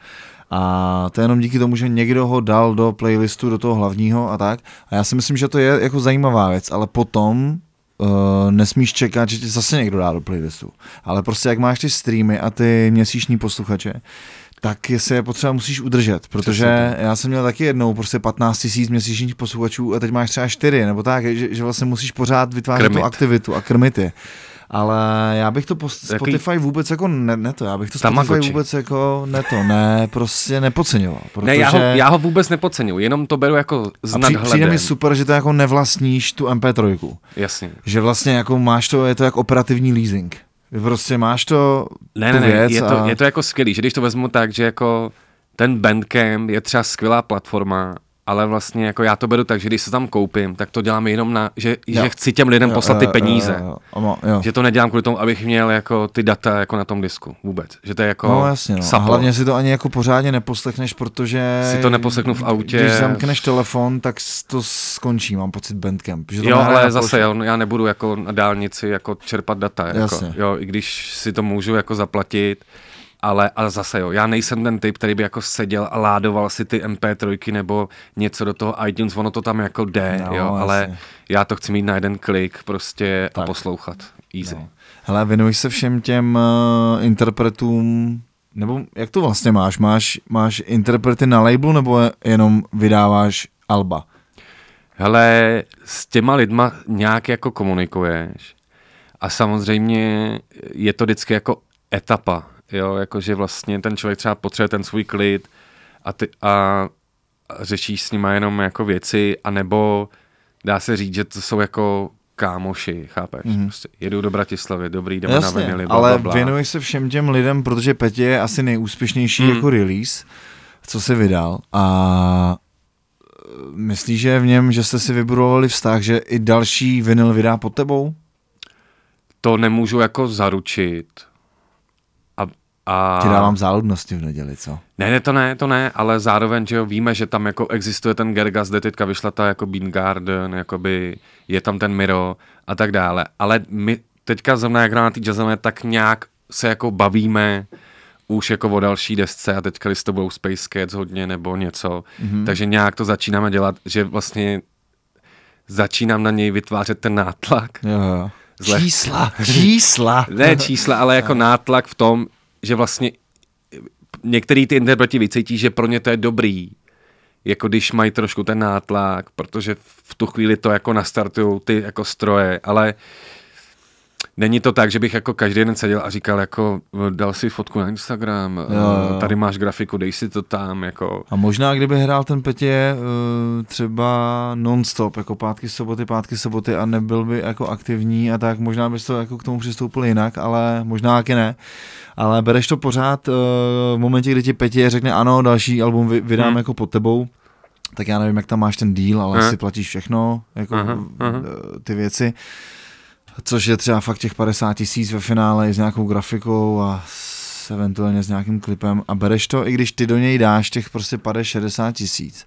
A to je jenom díky tomu, že někdo ho dal do playlistu, do toho hlavního a tak. A já si myslím, že to je jako zajímavá věc, ale potom uh, nesmíš čekat, že ti zase někdo dá do playlistu. Ale prostě jak máš ty streamy a ty měsíční posluchače, tak se je potřeba musíš udržet, protože já jsem měl taky jednou prostě 15 tisíc měsíčních posluchačů a teď máš třeba 4 nebo tak, že, že vlastně musíš pořád vytvářet Krmit. tu aktivitu a krmit je. Ale já bych to po Jaký- Spotify vůbec jako ne, ne to, já bych to Spotify Tamagotchi. vůbec jako ne to, ne, prostě nepodceňoval. Protože... ne, já ho, já ho vůbec nepodceňuji, jenom to beru jako s a při, přijde mi super, že to jako nevlastníš tu MP3. Jasně. Že vlastně jako máš to, je to jako operativní leasing. Prostě máš to, Ne, ne, ne, je to, a... je to jako skvělý, že když to vezmu tak, že jako ten Bandcamp je třeba skvělá platforma, ale vlastně jako já to beru tak, že když se tam koupím, tak to dělám jenom na, že, Jo. že chci těm lidem Jo, poslat ty jo, peníze. Jo, jo, jo, jo. Že to nedělám kvůli tomu, abych měl jako ty data jako na tom disku vůbec. Že to je jako No jasně, no. A hlavně si to ani jako pořádně neposlechneš, protože... Si to neposlechnu v autě. Když zamkneš telefon, tak to skončí, mám pocit Bandcamp. Že to Jo, ale zase jo, já nebudu jako na dálnici jako čerpat data, jako, Jasně. jo, i když si to můžu jako zaplatit, ale, ale zase jo, já nejsem ten typ, který by jako seděl a ládoval si ty MP3 nebo něco do toho iTunes, ono to tam jako jde, No, jo, ale jasně. já to chci mít na jeden klik prostě Tak. a poslouchat. Easy. No. Hele, věnuj se všem těm uh, interpretům, nebo jak to vlastně máš? Máš, máš interprety na labelu, nebo jenom vydáváš alba? Hele, s těma lidma nějak jako komunikuješ a samozřejmě je to vždycky jako etapa, jo, jakože vlastně ten člověk třeba potřebuje ten svůj klid a, ty, a řešíš s nima jenom jako věci, anebo dá se říct, že to jsou jako kámoši, chápeš? Mhm. Mm. Prostě jedu do Bratislavy, dobrý, jdeme na Jasně, vinily, bla, ale bla, bla. věnuj se všem těm lidem, protože Petě je asi nejúspěšnější Mm. jako release, co si vydal a eh, myslíš, že v něm, že jste si vybudovali vztah, že i další vinyl vydá pod tebou? To nemůžu jako zaručit. A. Ti dávám záludnosti v neděli, co? Ne, ne, to ne, to ne, ale zároveň, že jo, víme, že tam jako existuje ten Gergas, kde teďka vyšla ta jako Bean Garden, jakoby je tam ten Miro a tak dále. Ale my teďka zrovna jak na té jazzové, tak nějak se jako bavíme už jako o další desce a teďka jestli to budou Space Cats hodně nebo něco. Mhm. Mm-hmm. Takže nějak to začínáme dělat, že vlastně začínám na něj vytvářet ten nátlak. Jo, jo. Zle- Čísla, čísla. Ne čísla, ale jako nátlak v tom, že vlastně některý ty interpreti vycítí, že pro ně to je dobrý, jako když mají trošku ten nátlak, protože v tu chvíli to jako nastartují ty jako stroje, ale není to tak, že bych jako každý den seděl a říkal jako dal si fotku na Instagram, Jo, jo. tady máš grafiku, dej si to tam, jako A možná, kdyby hrál ten Petě uh, třeba non-stop, jako pátky, soboty, pátky, soboty a nebyl by jako aktivní a tak, možná bys to jako k tomu přistoupil jinak, ale možná taky ne. Ale bereš to pořád uh, v momentě, kdy ti Petě řekne ano, další album vy, vydám Hmm. jako pod tebou, tak já nevím, jak tam máš ten deal, ale Aha. si platíš všechno, jako Aha, aha. eh, ty věci. Což je třeba fakt těch 50 tisíc ve finále i s nějakou grafikou a s, eventuálně s nějakým klipem a bereš to, i když ty do něj dáš těch prostě 50-60 tisíc.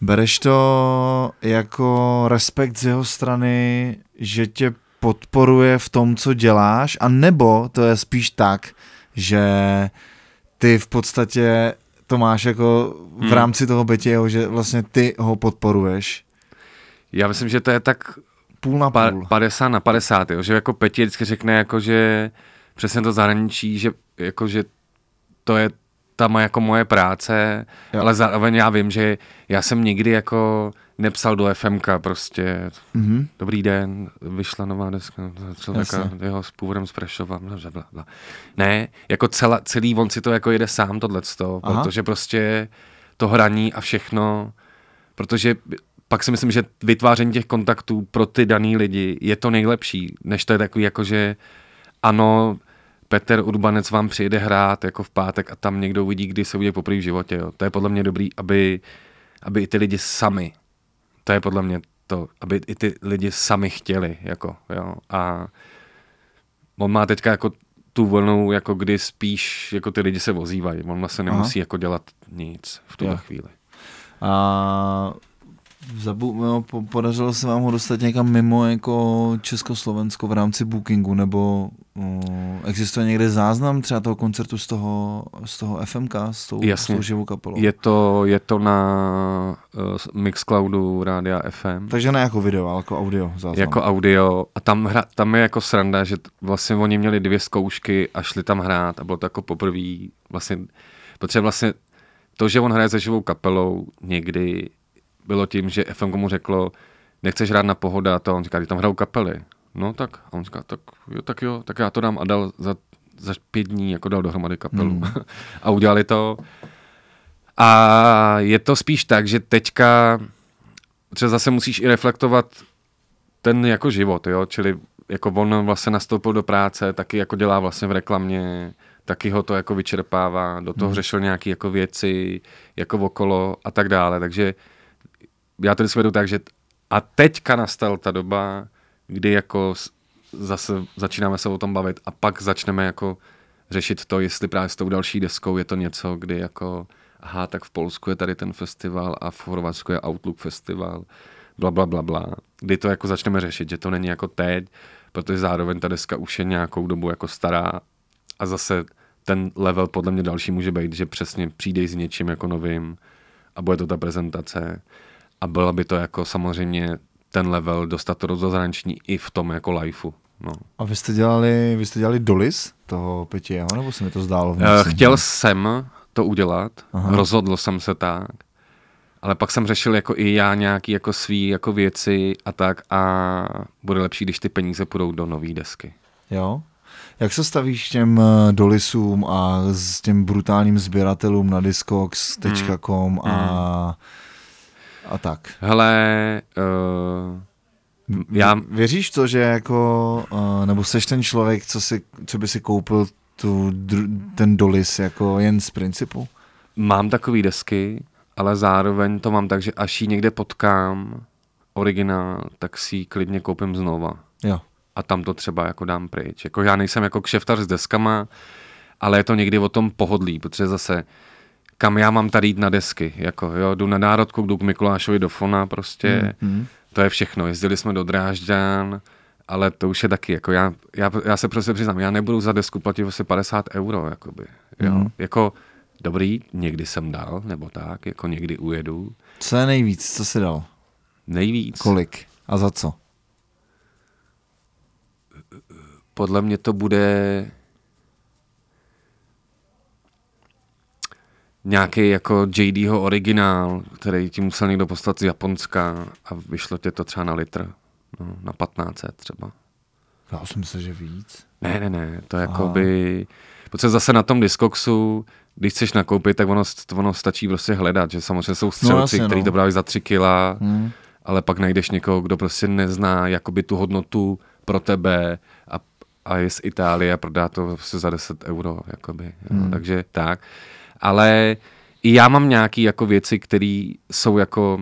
Bereš to jako respekt z jeho strany, že tě podporuje v tom, co děláš, a nebo to je spíš tak, že ty v podstatě to máš jako v Hmm. rámci toho Betěho, že vlastně ty ho podporuješ. já myslím, že to je tak Půl na pa, půl. 50 na 50, jo? že jako Peti vždycky řekne, jako, že přesně to zahraničí, že, jako, že to je tam jako moje práce, Jo. ale zároveň já vím, že já jsem nikdy jako nepsal do FMK prostě, Mhm. dobrý den, vyšla nová deska člověka, Jasně. jeho s původem z Prešova, bla, bla, bla, bla. Ne, jako celá, celý on si to jako jede sám tohleto, Aha. protože prostě to hraní a všechno, protože pak si myslím, že vytváření těch kontaktů pro ty daný lidi je to nejlepší, než to je takový jako, že ano, Petr Urbanec vám přijede hrát jako v pátek a tam někdo uvidí, kdy se uvidí poprvé v životě. Jo. To je podle mě dobrý, aby, aby i ty lidi sami, to je podle mě to, aby i ty lidi sami chtěli. Jako, jo. A on má teďka jako tu vlnu, jako kdy spíš jako ty lidi se ozývají. On vlastně Aha. nemusí jako dělat nic v tuhle chvíli. A zabu, no, po, podařilo se vám ho dostat někam mimo jako Československo v rámci bookingu, nebo uh, existuje někde záznam třeba toho koncertu z toho, z toho FMK, s tou, Jasně. s tou živou kapelou? Je to, je to na uh, Mixcloudu Rádia FM. Takže ne jako video, ale jako audio záznam. Jako audio a tam, hra, tam je jako sranda, že t- vlastně oni měli dvě zkoušky a šli tam hrát a bylo to jako poprvé vlastně, protože vlastně to, že on hraje se živou kapelou někdy, bylo tím, že FM mu řeklo, nechceš hrát na pohoda a to a on říká, "Ty tam hrajou kapely. No tak, a on říká, tak jo, tak jo, tak já to dám a dal za, za pět dní, jako dal dohromady kapelu. Hmm. a udělali to. A je to spíš tak, že teďka třeba zase musíš i reflektovat ten jako život, jo, čili jako on vlastně nastoupil do práce, taky jako dělá vlastně v reklamě, taky ho to jako vyčerpává, do toho Hmm. řešil nějaké jako věci, jako okolo a tak dále, takže já to vždycky vedu tak, že a teďka nastal ta doba, kdy jako zase začínáme se o tom bavit a pak začneme jako řešit to, jestli právě s tou další deskou je to něco, kdy jako aha, tak v Polsku je tady ten festival a v Chorvatsku je Outlook festival, bla, bla, bla, bla. Kdy to jako začneme řešit, že to není jako teď, protože zároveň ta deska už je nějakou dobu jako stará a zase ten level podle mě další může být, že přesně přijdeš s něčím jako novým a bude to ta prezentace a byla by to jako samozřejmě ten level dostat to do zahraniční i v tom jako lifeu. No. A vy jste dělali, vy jste dělali dolis toho Petěho, nebo se mi to zdálo? v Eh? Chtěl jsem to udělat, Aha. Rozhodl jsem se tak, ale pak jsem řešil jako i já nějaký jako svý jako věci a tak a bude lepší, když ty peníze půjdou do nové desky. Jo? Jak se stavíš k těm eh, dolisům a s těm brutálním sběratelům na discogs.com Hmm. a, a tak? Hele, uh, já, Věříš to, že jako, uh, nebo seš ten člověk, co, si, co by si koupil tu, ten dolis jako jen z principu? mám takové desky, ale zároveň to mám tak, že až ji někde potkám, originál, tak si ji klidně koupím znova. Jo. a tam to třeba jako dám pryč. Jako já nejsem jako kšeftař s deskama, ale je to někdy o tom pohodlí, protože zase kam já mám tady jít na desky, jako jo, jdu na národku, jdu k Mikulášovi do Fona prostě, Hmm. to je všechno, jezdili jsme do Drážďan, ale to už je taky, jako já, já, já se prostě přiznám, já nebudu za desku platit asi 50 euro, jakoby, jo, Mhm. jako dobrý, někdy jsem dal, nebo tak, jako někdy ujedu, Co je nejvíc, co jsi dal? nejvíc, Kolik? A za co? podle mě to bude nějaký jako JDho originál, který ti musel někdo poslat z Japonska a vyšlo tě to třeba na litr, no, na 15 třeba. Já jsem myslel, že víc. Ne, ne, ne, to jako by... Protože zase na tom Discogsu, když chceš nakoupit, tak ono, ono stačí prostě hledat, že samozřejmě jsou střelci, jasně, no, který no. to právě za 3 kila, Hmm. ale pak najdeš někoho, kdo prostě nezná jakoby tu hodnotu pro tebe a, a je z Itálie a prodá to prostě za 10 euro, jakoby, jo, Hmm. takže tak. Ale i já mám nějaké jako věci, které jsou jako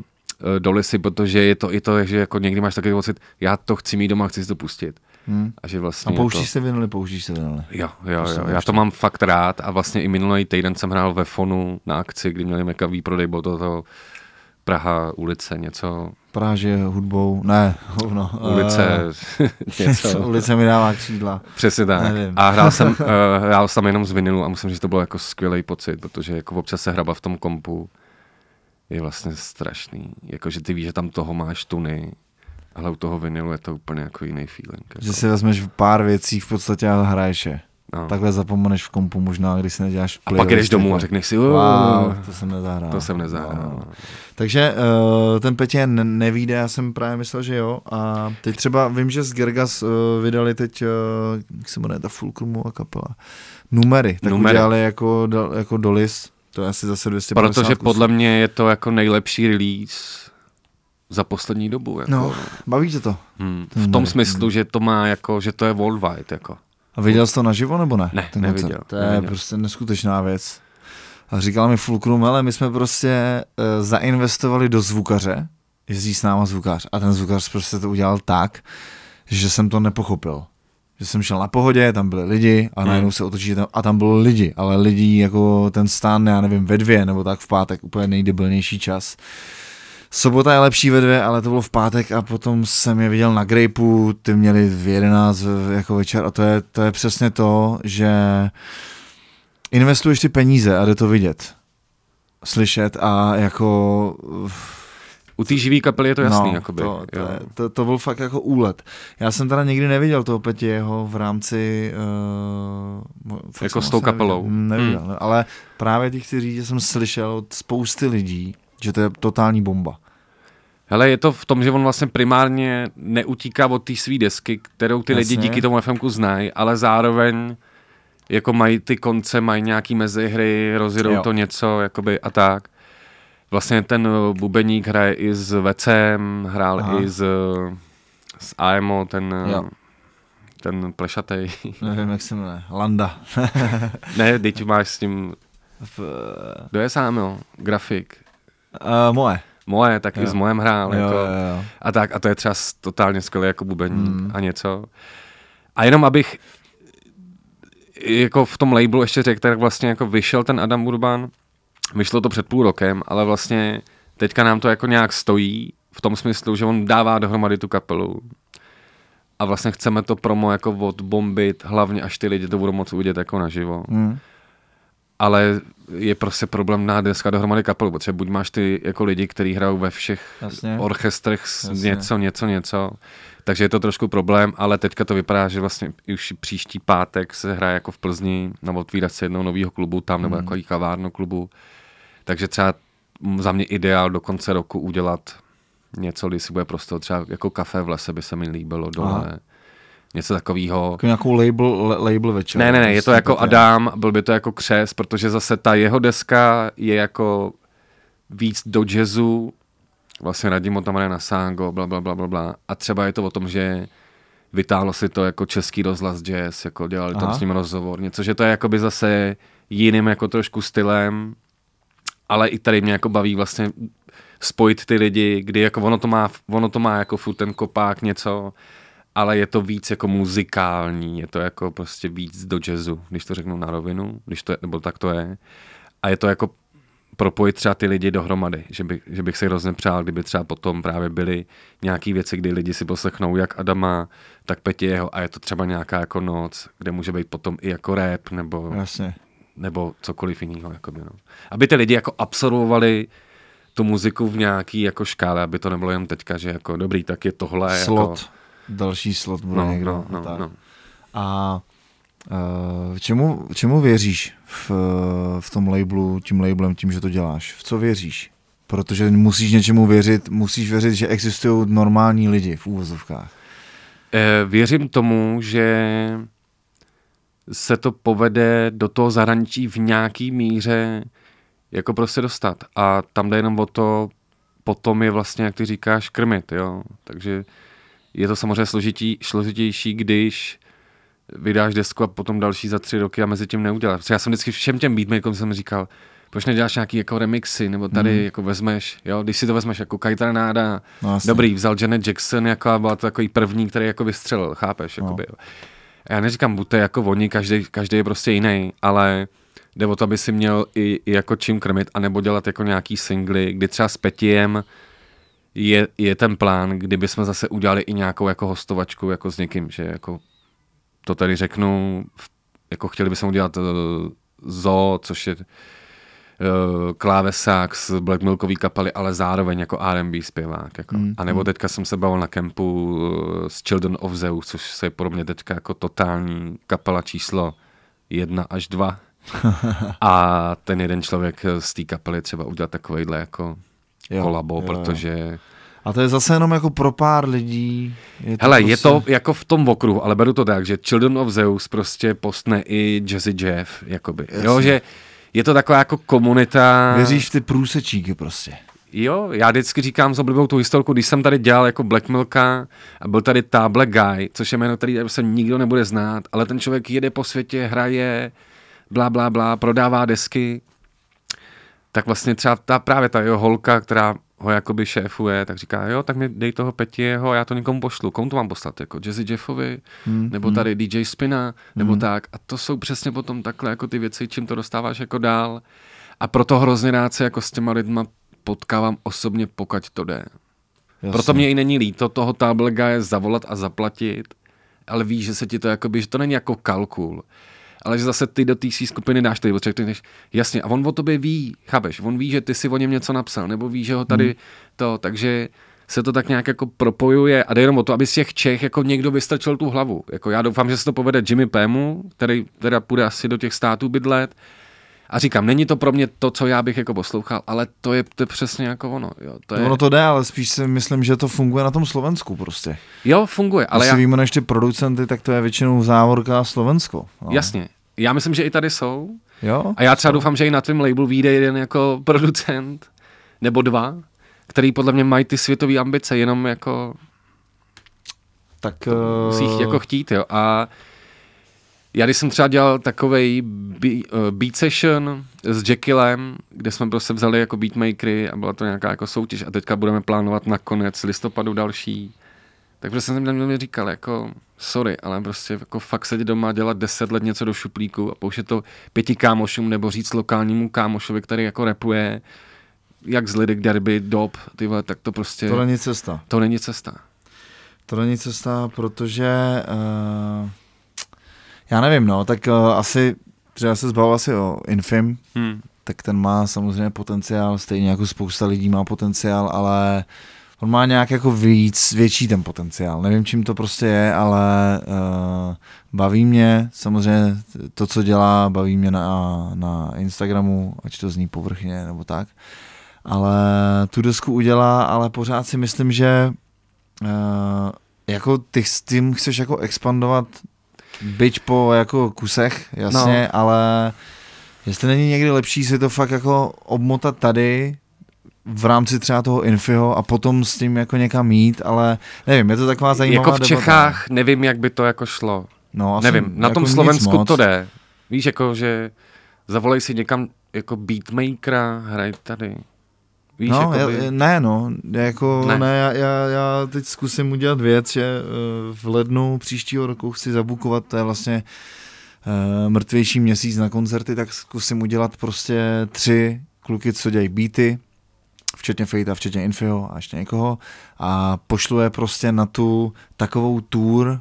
eh, dolisy, protože je to i to, že jako někdy máš takový pocit, já to chci mít doma, chci si to pustit. Hmm. A že A vlastně je pouštíš to... se vinily, pouštíš se vinily. Jo, jo, To jsem jo, já to mám fakt rád a vlastně i minulý týden jsem hrál ve Fonu na akci, kdy měli mega výprodej, bylo to, to Praha, ulice, něco, Práže hudbou, ne, hovno. ulice, Eh, něco. ulice mi dává křídla. Přesně tak. Nevím. A hrál jsem, uh, hrál jsem jenom z vinilu a musím říct, že to bylo jako skvělý pocit, protože jako občas se hraba v tom kompu je vlastně strašný. Jako, že ty víš, že tam toho máš tuny, ale u toho vinilu je to úplně jako jiný feeling. Jako. Že si vezmeš pár věcí v podstatě a hraješ je. No. Takhle zapomeneš v kompu možná, když si neděláš a pak jdeš domů a řekneš si, "Uh, Wow, to jsem nezahrál. to jsem nezahrál. Wow. no. Takže uh, ten Petě ne- nevíde, já jsem právě myslel, že jo. A teď třeba vím, že z Gergas uh, vydali teď, uh, jak se jmenuje ta Fulcrumová kapela, Numery. Tak Numery. udělali jako, jako dolis, to je asi zase 250 Protože kusů. podle mě je to jako nejlepší release za poslední dobu. Jako. No, baví tě to. Hmm. V tom Numery. smyslu, že to má jako, že to je worldwide. Jako. A viděl jsi to naživo nebo ne? Ne, ten neviděl, koncert? To je neviděl. prostě neskutečná věc. A říkala mi Fulcrum, ale my jsme prostě uh, zainvestovali do zvukaře, jezdí s náma zvukař a ten zvukař prostě to udělal tak, že jsem to nepochopil. Že jsem šel na pohodě, tam byli lidi a Hmm. najednou se otočí tam, a tam byli lidi, ale lidí jako ten stán, já nevím, ve dvě nebo tak v pátek, úplně nejdebilnější čas. Sobota je lepší ve dvě, ale to bylo v pátek a potom jsem je viděl na Grapeu, ty měli v 11 v- jako večer a to je, to je přesně to, že investuješ ty peníze a jde to vidět, slyšet a jako U té živý kapely je to jasný. no, jakoby, to, to, je, to, to, byl fakt jako úlet. Já jsem teda nikdy neviděl toho Petěho v rámci... Uh, Jako s tou kapelou. Neviděl, neviděl hmm. ale právě ti chci říct, že jsem slyšel od spousty lidí, že to je totální bomba. Hele, je to v tom, že on vlastně primárně neutíká od té své desky, kterou ty lidi Jasně. díky tomu FMku znají, ale zároveň jako mají ty konce, mají nějaký mezihry, rozjedou Jo. to něco, jakoby a tak. Vlastně ten bubeník hraje i s Vecem, hrál Aha. i s, z AMO, ten, Jo. ten plešatej. Nevím, jak se jmenuje. Landa. ne, teď máš s tím, v, kdo je sám, jo? Grafik. Uh, moje. Moje, tak Jo. i s mojem hrál. Jo, jako, jo, jo. A tak, a to je třeba totálně skvělý jako bubeník Mm. a něco. A jenom abych jako v tom labelu ještě řekl, tak vlastně jako vyšel ten Adam Urban, vyšlo to před půl rokem, ale vlastně teďka nám to jako nějak stojí v tom smyslu, že on dává dohromady tu kapelu a vlastně chceme to promo jako odbombit, hlavně až ty lidi to budou moc uvidět jako naživo. Hmm. Ale je prostě problém na deska dohromady kapelu, protože buď máš ty jako lidi, kteří hrajou ve všech Jasně. orchestrech Jasně. něco, něco, něco. Takže je to trošku problém, ale teďka to vypadá, že vlastně už příští pátek se hraje jako v Plzni na otvírací jednoho nového klubu tam, nebo Hmm. jako kavárnu klubu. Takže třeba za mě ideál do konce roku udělat něco, kdy si bude prostě třeba jako kafe v lese by se mi líbilo dole. Aha. Něco takového. Jako nějakou label, label večer. Ne, ne, ne, je to Prostě jako. Adam, byl by to jako křes, protože zase ta jeho deska je jako víc do jazzu, vlastně Radimo tam hraje na Sango, bla, bla, bla, bla, bla. A třeba je to o tom, že vytáhlo si to jako český rozhlas jazz, jako dělali tam Aha. s ním rozhovor, něco, že to je jakoby zase jiným jako trošku stylem, ale i tady mě jako baví vlastně spojit ty lidi, kdy jako ono to má, ono to má jako furt ten kopák něco, ale je to víc jako muzikální, je to jako prostě víc do jazzu, když to řeknu na rovinu, když to je, nebo tak to je. A je to jako propojit třeba ty lidi dohromady, že, by, že bych si hrozně přál, kdyby třeba potom právě byly nějaké věci, kdy lidi si poslechnou jak Adama, tak Petěho a je to třeba nějaká jako noc, kde může být potom i jako rap nebo, Jasně. nebo cokoliv jiného. Jakoby, no. Aby ty lidi jako absolvovali tu muziku v nějaký jako škále, aby to nebylo jen teďka, že jako dobrý, tak je tohle. Slot. Jako, Další slot bude no, někdo. no, no, tak. no. A uh, čemu, čemu věříš v, v tom labelu, tím labelem, tím, že to děláš? V co věříš? Protože musíš něčemu věřit, musíš věřit, že existují normální lidi v úvozovkách. Eh, Věřím tomu, že se to povede do toho zahraničí v nějaký míře jako prostě dostat. A tam jde jenom o to, potom je vlastně, jak ty říkáš, krmit, jo. Takže je to samozřejmě složitý, složitější, když vydáš desku a potom další za tři roky a mezi tím neuděláš. Protože já jsem vždycky všem těm beatmakerům jsem říkal, proč neděláš nějaký jako remixy, nebo tady Mhm. mm. jako vezmeš, jo, když si to vezmeš jako Kajtranáda, No, jasně. Dobrý, vzal Janet Jackson jako a byla to takový první, který jako vystřelil, chápeš? No. Jakoby. A já neříkám, buďte jako oni, každý, každý je prostě jiný, ale jde o to, aby si měl i, i jako čím krmit, anebo dělat jako nějaký singly, kdy třeba s Petiem je, je ten plán, kdyby jsme zase udělali i nějakou jako hostovačku jako s někým, že jako to tady řeknu, jako chtěli bychom udělat uh, Zo, což je uh, klávesák z Black Milkový kapely, ale zároveň jako R&B zpěvák. Jako. Mm, a nebo mm. teďka jsem se bavil na kempu uh, s Children of Zeus, což je pro mě teďka jako totální kapela číslo jedna až dva. a ten jeden člověk z té kapely třeba udělat takovejhle jako Jo, kolabo, jo, jo. protože... A to je zase jenom jako pro pár lidí. Je to Hele, prostě... je to jako v tom okruhu, ale beru to tak, že Children of Zeus prostě postne i Jazzy Jeff, jakoby. Jo, Jasně. že je to taková jako komunita... Věříš v ty průsečíky prostě. Jo, já vždycky říkám s oblibou tu historku, když jsem tady dělal jako Black Milka a byl tady Table Guy, což je jméno, který se nikdo nebude znát, ale ten člověk jede po světě, hraje, blá, blá, blá, prodává desky, tak vlastně třeba ta, právě ta jeho holka, která ho jakoby šéfuje, tak říká, jo, tak mi dej toho Petěho, já to někomu pošlu. Komu to mám poslat? Jako Jazzy Jeffovi? Hmm, nebo tady DJ Spina? Nebo tak? A to jsou přesně potom takhle jako ty věci, čím to dostáváš jako dál. A proto hrozně rád se jako s těma lidma potkávám osobně, pokud to jde. Jasně. Proto mě i není líto toho table guye zavolat a zaplatit, ale víš, že se ti to jakoby, že to není jako kalkul, ale že zase ty do té skupiny dáš ty, protože ty než, jasně, a on o tobě ví, chápeš, on ví, že ty si o něm něco napsal, nebo ví, že ho tady Hmm. to, takže se to tak nějak jako propojuje a jde jenom o to, aby z těch Čech jako někdo vystrčil tu hlavu. Jako já doufám, že se to povede Jimmy Pému, který teda půjde asi do těch států bydlet, a říkám, není to pro mě to, co já bych jako poslouchal, ale to je, to je přesně jako ono. Jo, to je, Ono to jde, ale spíš si myslím, že to funguje na tom Slovensku prostě. jo funguje, ale Ale já, já... vyjmenuješ ty producenty, tak to je většinou závorka Slovensko. No. Jasně. Já myslím, že i tady jsou. Jo? A já třeba doufám, že i na tvém labelu vyjde jeden jako producent, nebo dva, který podle mě mají ty světové ambice, jenom jako... Tak Musí jich jako chtít, jo. A já když jsem třeba dělal takovej be- uh, beat session s Jekyllem, kde jsme prostě vzali jako beatmakery a byla to nějaká jako soutěž a teďka budeme plánovat na konec listopadu další. Tak prostě jsem mi říkal, jako sorry, ale prostě jako fakt sedět doma, dělat deset let něco do šuplíku a pouštět to pěti kámošům nebo říct lokálnímu kámošovi, který jako repuje, jak z Lidik Derby, Dob, ty vole, tak to prostě... To není cesta. To není cesta. To není cesta, protože uh, já nevím, no, tak uh, asi třeba se zbavil asi o Infim, Hmm. tak ten má samozřejmě potenciál, stejně jako spousta lidí má potenciál, ale on má nějak jako víc, větší ten potenciál. Nevím, čím to prostě je, ale uh, baví mě, samozřejmě to, co dělá, baví mě na, na Instagramu, ať to zní povrchně nebo tak. Ale tu desku udělá, ale pořád si myslím, že uh, jako ty s tím chceš jako expandovat byť po jako kusech, jasně, no. ale jestli není někdy lepší si to fakt jako obmotat tady v rámci třeba toho Infiho a potom s tím jako někam mít, ale nevím, je to taková zajímavá Jako v debata. Čechách nevím, jak by to jako šlo. no, asi Nevím, na jako tom Slovensku to jde. Víš, jako, že zavolej si někam jako beatmakera, hraj tady. Víš, no, jako já, ne, no, jako Ne. ne, já, já, já teď zkusím udělat věc, že eh, v lednu příštího roku chci zabukovat, to je vlastně uh, mrtvější měsíc na koncerty, tak zkusím udělat prostě tři kluky, co dělají beaty, včetně Fejta, včetně Infiho a ještě někoho a pošlu je prostě na tu takovou tour,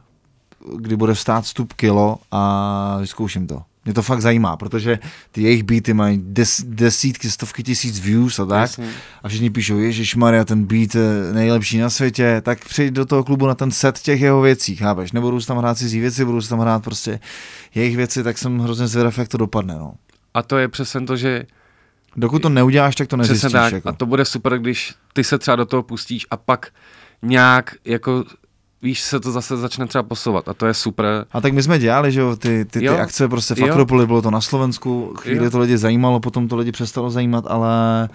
kdy bude vstát stup kilo a vyzkouším to. Mě to fakt zajímá, protože ty jejich beaty mají des, desítky, stovky tisíc views a tak. Jasně. A všichni píšou, Ježíš Maria, ten beat nejlepší na světě, tak přijď do toho klubu na ten set těch jeho věcí, chápeš? Nebudou se tam hrát cizí věci, budou se tam hrát prostě jejich věci, tak jsem hrozně zvědav, jak to dopadne, no. A to je přesně to, že Dokud to neuděláš, tak to nezjistíš. přesně tak. Jako. A to bude super, když ty se třeba do toho pustíš a pak nějak jako víš, se to zase začne třeba posouvat a to je super. A tak my jsme dělali, že jo, ty, ty, ty Jo. akce prostě v. Akropoli, bylo to na Slovensku, chvíli Jo. to lidi zajímalo, potom to lidi přestalo zajímat, ale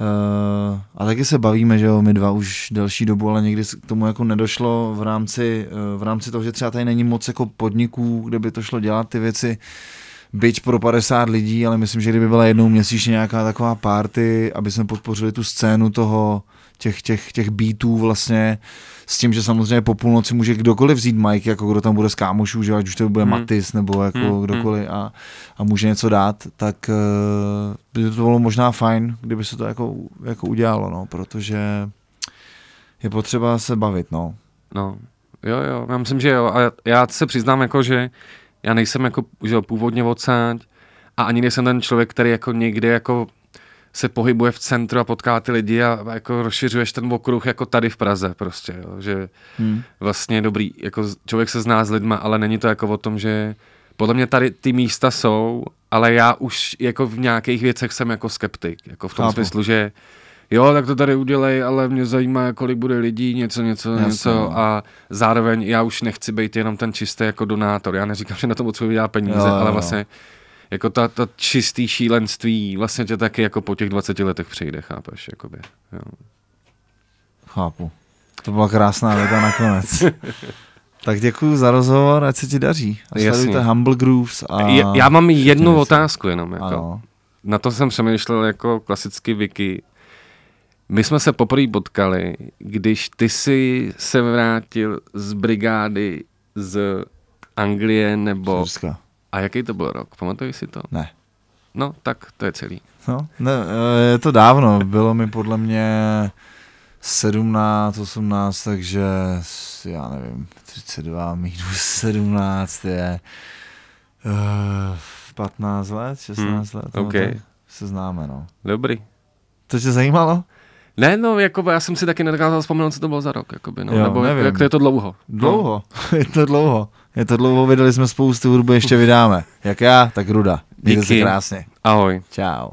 uh, a taky se bavíme, že jo, my dva už delší dobu, ale někdy k tomu jako nedošlo v rámci, uh, v rámci toho, že třeba tady není moc jako podniků, kde by to šlo dělat ty věci, byť pro 50 lidí, ale myslím, že kdyby byla jednou měsíčně nějaká taková party, aby jsme podpořili tu scénu toho, těch, těch, těch beatů vlastně, s tím, že samozřejmě po půlnoci může kdokoliv vzít mic, jako kdo tam bude z kámošů, že ať už to bude Hmm. Matis nebo jako Hmm, kdokoliv a, a může něco dát, tak uh, by to bylo možná fajn, kdyby se to jako, jako udělalo, no, protože je potřeba se bavit, no. No, jo, jo, já myslím, že jo. A já se přiznám jako, že já nejsem jako, že jo, původně odsáď a ani nejsem ten člověk, který jako někde jako se pohybuje v centru a potká ty lidi a, jako rozšiřuješ ten okruh jako tady v Praze prostě, jo, že Hmm. vlastně dobrý, jako člověk se zná s lidma, ale není to jako o tom, že podle mě tady ty místa jsou, ale já už jako v nějakých věcech jsem jako skeptik, jako v tom Chápu. smyslu, že jo, tak to tady udělej, ale mě zajímá, kolik bude lidí, něco, něco, Jasně, něco no. a zároveň já už nechci být jenom ten čistý jako donátor, já neříkám, že na to potřebuji dělat peníze, jo, ale jo. vlastně jako ta, ta čistý šílenství vlastně tě taky jako po těch 20 letech přijde, chápeš, jakoby, jo. Chápu. To byla krásná věta nakonec. tak děkuji za rozhovor, ať se ti daří. A Jasně. sledujte Humble Grooves. A Já, já mám jednu věci. otázku jenom, jako. Ano. Na to jsem přemýšlel jako klasicky Wiki. My jsme se poprvé potkali, když ty si se vrátil z brigády z Anglie nebo... A jaký to byl rok? Pamatuješ si to? Ne. No, tak to je celý. No, ne, eh, je to dávno, bylo mi podle mě 17, 18, takže já nevím, 32 minus 17 je uh, 15 let, 16 let, no, OK. tak se známe, no. Dobrý. To tě zajímalo? Ne, no, jako já jsem si taky nedokázal vzpomenout, co to bylo za rok, jakoby, no, Jo, nebo jak, nevím. jak to je to dlouho. Dlouho, je to dlouho. Je to dlouho, vydali jsme spoustu hudby, ještě vydáme. Jak já, tak Ruda. Mějte se Díky. krásně. No. Ahoj. Čau.